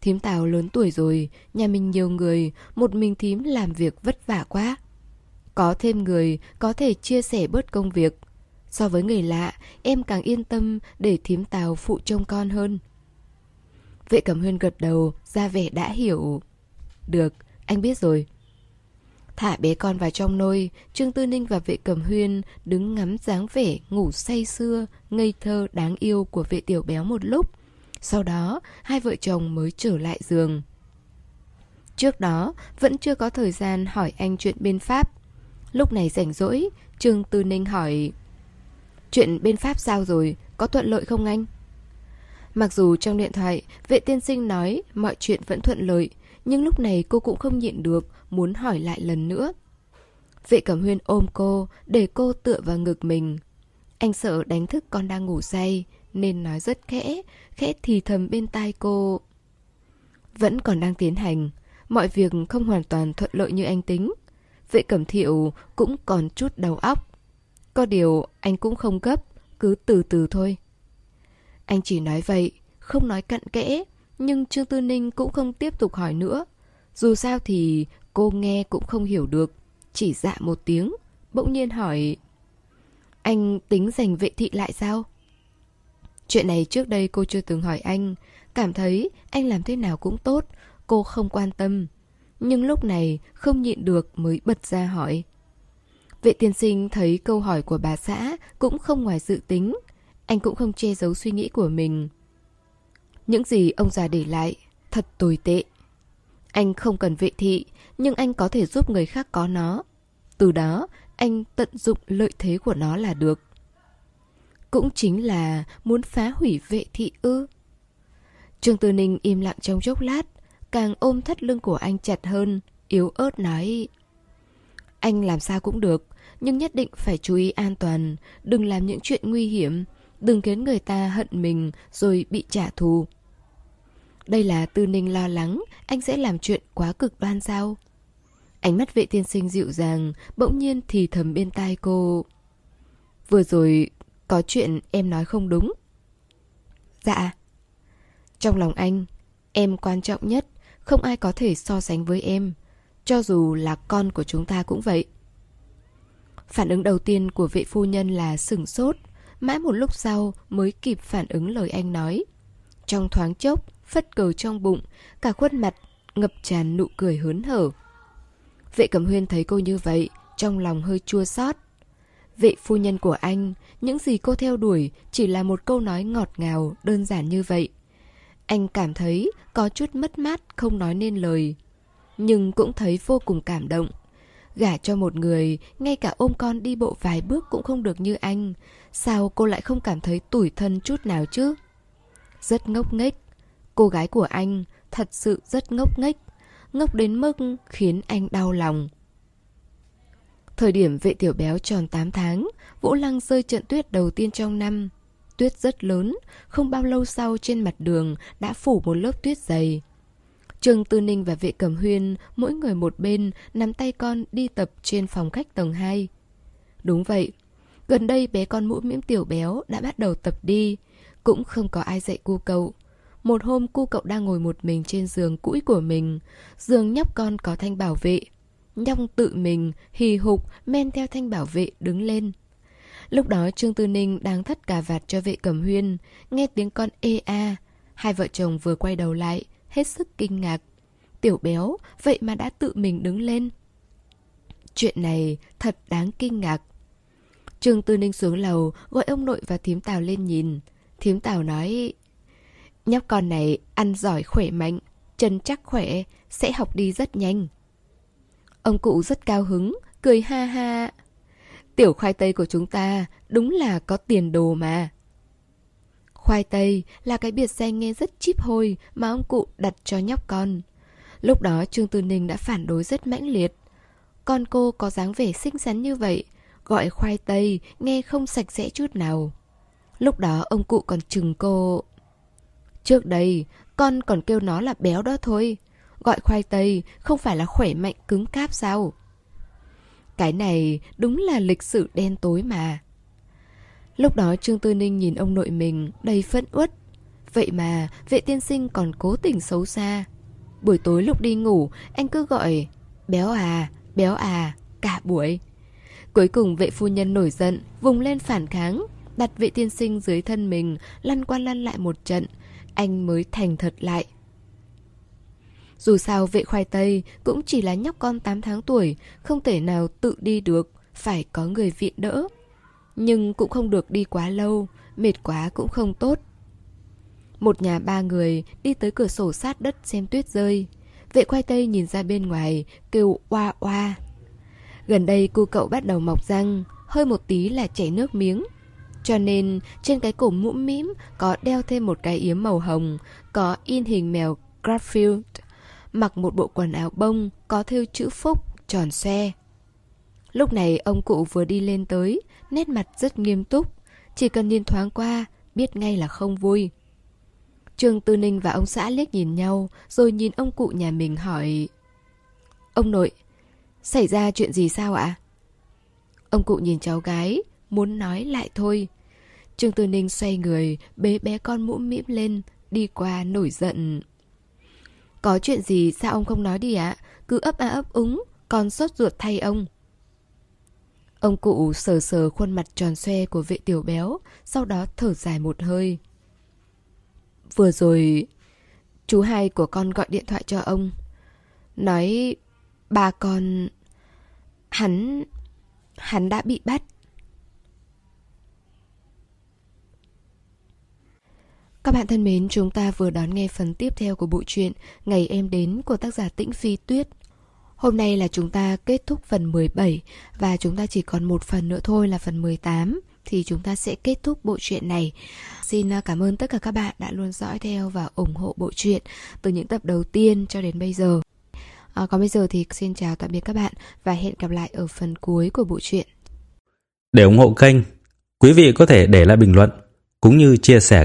S1: Thím Tào lớn tuổi rồi, nhà mình nhiều người, một mình thím làm việc vất vả quá. Có thêm người, có thể chia sẻ bớt công việc. So với người lạ, em càng yên tâm để thím Tào phụ trông con hơn. Vệ Cẩm Huyên gật đầu, ra vẻ đã hiểu. Được, anh biết rồi. Thả bé con vào trong nôi, Trương Tư Ninh và vệ cầm Huyên đứng ngắm dáng vẻ ngủ say sưa, ngây thơ đáng yêu của vệ tiểu béo một lúc. Sau đó, hai vợ chồng mới trở lại giường. Trước đó, vẫn chưa có thời gian hỏi anh chuyện bên Pháp. Lúc này rảnh rỗi, Trương Tư Ninh hỏi Chuyện bên Pháp sao rồi, có thuận lợi không anh? Mặc dù trong điện thoại, vệ tiên sinh nói mọi chuyện vẫn thuận lợi, nhưng lúc này cô cũng không nhịn được, muốn hỏi lại lần nữa. Vệ Cẩm Huyên ôm cô, để cô tựa vào ngực mình. Anh sợ đánh thức con đang ngủ say, nên nói rất khẽ, khẽ thì thầm bên tai cô. Vẫn còn đang tiến hành, mọi việc không hoàn toàn thuận lợi như anh tính. Vệ Cẩm Thiệu cũng còn chút đầu óc. Có điều anh cũng không gấp, cứ từ từ thôi. Anh chỉ nói vậy, không nói cặn kẽ, nhưng Trương Tư Ninh cũng không tiếp tục hỏi nữa. Dù sao thì cô nghe cũng không hiểu được, chỉ dạ một tiếng, bỗng nhiên hỏi Anh tính giành vệ thị lại sao? Chuyện này trước đây cô chưa từng hỏi anh, cảm thấy anh làm thế nào cũng tốt, cô không quan tâm. Nhưng lúc này không nhịn được mới bật ra hỏi. Vệ tiên sinh thấy câu hỏi của bà xã cũng không ngoài dự tính. Anh cũng không che giấu suy nghĩ của mình. Những gì ông già để lại thật tồi tệ. Anh không cần vệ thị, nhưng anh có thể giúp người khác có nó. Từ đó, anh tận dụng lợi thế của nó là được. Cũng chính là muốn phá hủy vệ thị ư. Trương Tư Ninh im lặng trong chốc lát, càng ôm thắt lưng của anh chặt hơn, yếu ớt nói. Anh làm sao cũng được, nhưng nhất định phải chú ý an toàn, đừng làm những chuyện nguy hiểm, đừng khiến người ta hận mình rồi bị trả thù. Đây là Tư Ninh lo lắng, anh sẽ làm chuyện quá cực đoan sao? Ánh mắt vệ tiên sinh dịu dàng, bỗng nhiên thì thầm bên tai cô. Vừa rồi, có chuyện em nói không đúng. Dạ. Trong lòng anh, em quan trọng nhất, không ai có thể so sánh với em. Cho dù là con của chúng ta cũng vậy. Phản ứng đầu tiên của vệ phu nhân là sửng sốt, mãi một lúc sau mới kịp phản ứng lời anh nói. Trong thoáng chốc, phất cờ trong bụng, cả khuôn mặt ngập tràn nụ cười hớn hở. Vệ Cẩm Huyên thấy cô như vậy, trong lòng hơi chua xót. Vệ phu nhân của anh, những gì cô theo đuổi chỉ là một câu nói ngọt ngào, đơn giản như vậy. Anh cảm thấy có chút mất mát không nói nên lời, nhưng cũng thấy vô cùng cảm động. Gả cho một người, ngay cả ôm con đi bộ vài bước cũng không được như anh, sao cô lại không cảm thấy tủi thân chút nào chứ? Rất ngốc nghếch, cô gái của anh thật sự rất ngốc nghếch ngốc đến mức khiến anh đau lòng. Thời điểm vệ tiểu béo tròn 8 tháng, Vũ Lăng rơi trận tuyết đầu tiên trong năm. Tuyết rất lớn, không bao lâu sau trên mặt đường đã phủ một lớp tuyết dày. Trương Tư Ninh và vệ cẩm huyên, mỗi người một bên, nắm tay con đi tập trên phòng khách tầng 2. Đúng vậy, gần đây bé con mũi miễm tiểu béo đã bắt đầu tập đi, cũng không có ai dạy cu cậu. Một hôm cu cậu đang ngồi một mình trên giường cũi của mình. Giường nhóc con có thanh bảo vệ. Nhong tự mình, hì hục, men theo thanh bảo vệ đứng lên. Lúc đó Trương Tư Ninh đang thắt cà vạt cho vệ cẩm huyên. Nghe tiếng con ê a Hai vợ chồng vừa quay đầu lại Hết sức kinh ngạc. Tiểu béo, vậy mà đã tự mình đứng lên. Chuyện này thật đáng kinh ngạc. Trương Tư Ninh xuống lầu Gọi ông nội và thím Tào lên nhìn. Thím Tào nói Nhóc con này ăn giỏi khỏe mạnh, chân chắc khỏe, sẽ học đi rất nhanh. Ông cụ rất cao hứng, cười ha ha. Tiểu khoai tây của chúng ta đúng là có tiền đồ mà. Khoai tây là cái biệt danh nghe rất chip hôi mà ông cụ đặt cho nhóc con. Lúc đó Trương Tư Ninh đã phản đối rất mãnh liệt. Con cô có dáng vẻ xinh xắn như vậy, gọi khoai tây nghe không sạch sẽ chút nào. Lúc đó ông cụ còn chừng cô Trước đây, con còn kêu nó là béo đó thôi. Gọi khoai tây không phải là khỏe mạnh cứng cáp sao? Cái này đúng là lịch sử đen tối mà. Lúc đó Trương Tư Ninh nhìn ông nội mình đầy phẫn uất. Vậy mà vệ tiên sinh còn cố tình xấu xa. Buổi tối lúc đi ngủ, anh cứ gọi béo à, béo à, cả buổi. Cuối cùng vệ phu nhân nổi giận, vùng lên phản kháng, đặt vệ tiên sinh dưới thân mình, lăn qua lăn lại một trận, anh mới thành thật lại. Dù sao vệ khoai tây cũng chỉ là nhóc con 8 tháng tuổi, không thể nào tự đi được, phải có người viện đỡ. Nhưng cũng không được đi quá lâu, mệt quá cũng không tốt. Một nhà ba người đi tới cửa sổ sát đất xem tuyết rơi. Vệ khoai tây nhìn ra bên ngoài, kêu oa oa. Gần đây cô cậu bắt đầu mọc răng, hơi một tí là chảy nước miếng. Cho nên trên cái cổ mũm mĩm có đeo thêm một cái yếm màu hồng, có in hình mèo Garfield, mặc một bộ quần áo bông có thêu chữ phúc tròn xe. Lúc này ông cụ vừa đi lên tới, nét mặt rất nghiêm túc, chỉ cần nhìn thoáng qua, biết ngay là không vui. Trương Tư Ninh và ông xã liếc nhìn nhau, rồi nhìn ông cụ nhà mình hỏi Ông nội, xảy ra chuyện gì sao ạ? Ông cụ nhìn cháu gái, muốn nói lại thôi. Trương Tư Ninh xoay người, bế bé con mũm mĩm lên, đi qua nổi giận. Có chuyện gì sao ông không nói đi ạ? Cứ ấp a ấp úng, con sốt ruột thay ông. Ông cụ sờ sờ khuôn mặt tròn xoe của vệ tiểu béo, sau đó thở dài một hơi. Vừa rồi, chú hai của con gọi điện thoại cho ông. Nói ba con... Hắn... Hắn đã bị bắt. Các bạn thân mến, chúng ta vừa đón nghe phần tiếp theo của bộ truyện Ngày em đến của tác giả Tĩnh Phi Tuyết. Hôm nay là chúng ta kết thúc phần 17 và chúng ta chỉ còn một phần nữa thôi là phần 18 thì chúng ta sẽ kết thúc bộ truyện này. Xin à, cảm ơn tất cả các bạn đã luôn dõi theo và ủng hộ bộ truyện từ những tập đầu tiên cho đến bây giờ. À, còn bây giờ thì xin chào tạm biệt các bạn và hẹn gặp lại ở phần cuối của bộ truyện.
S2: Để ủng hộ kênh, quý vị có thể để lại bình luận cũng như chia sẻ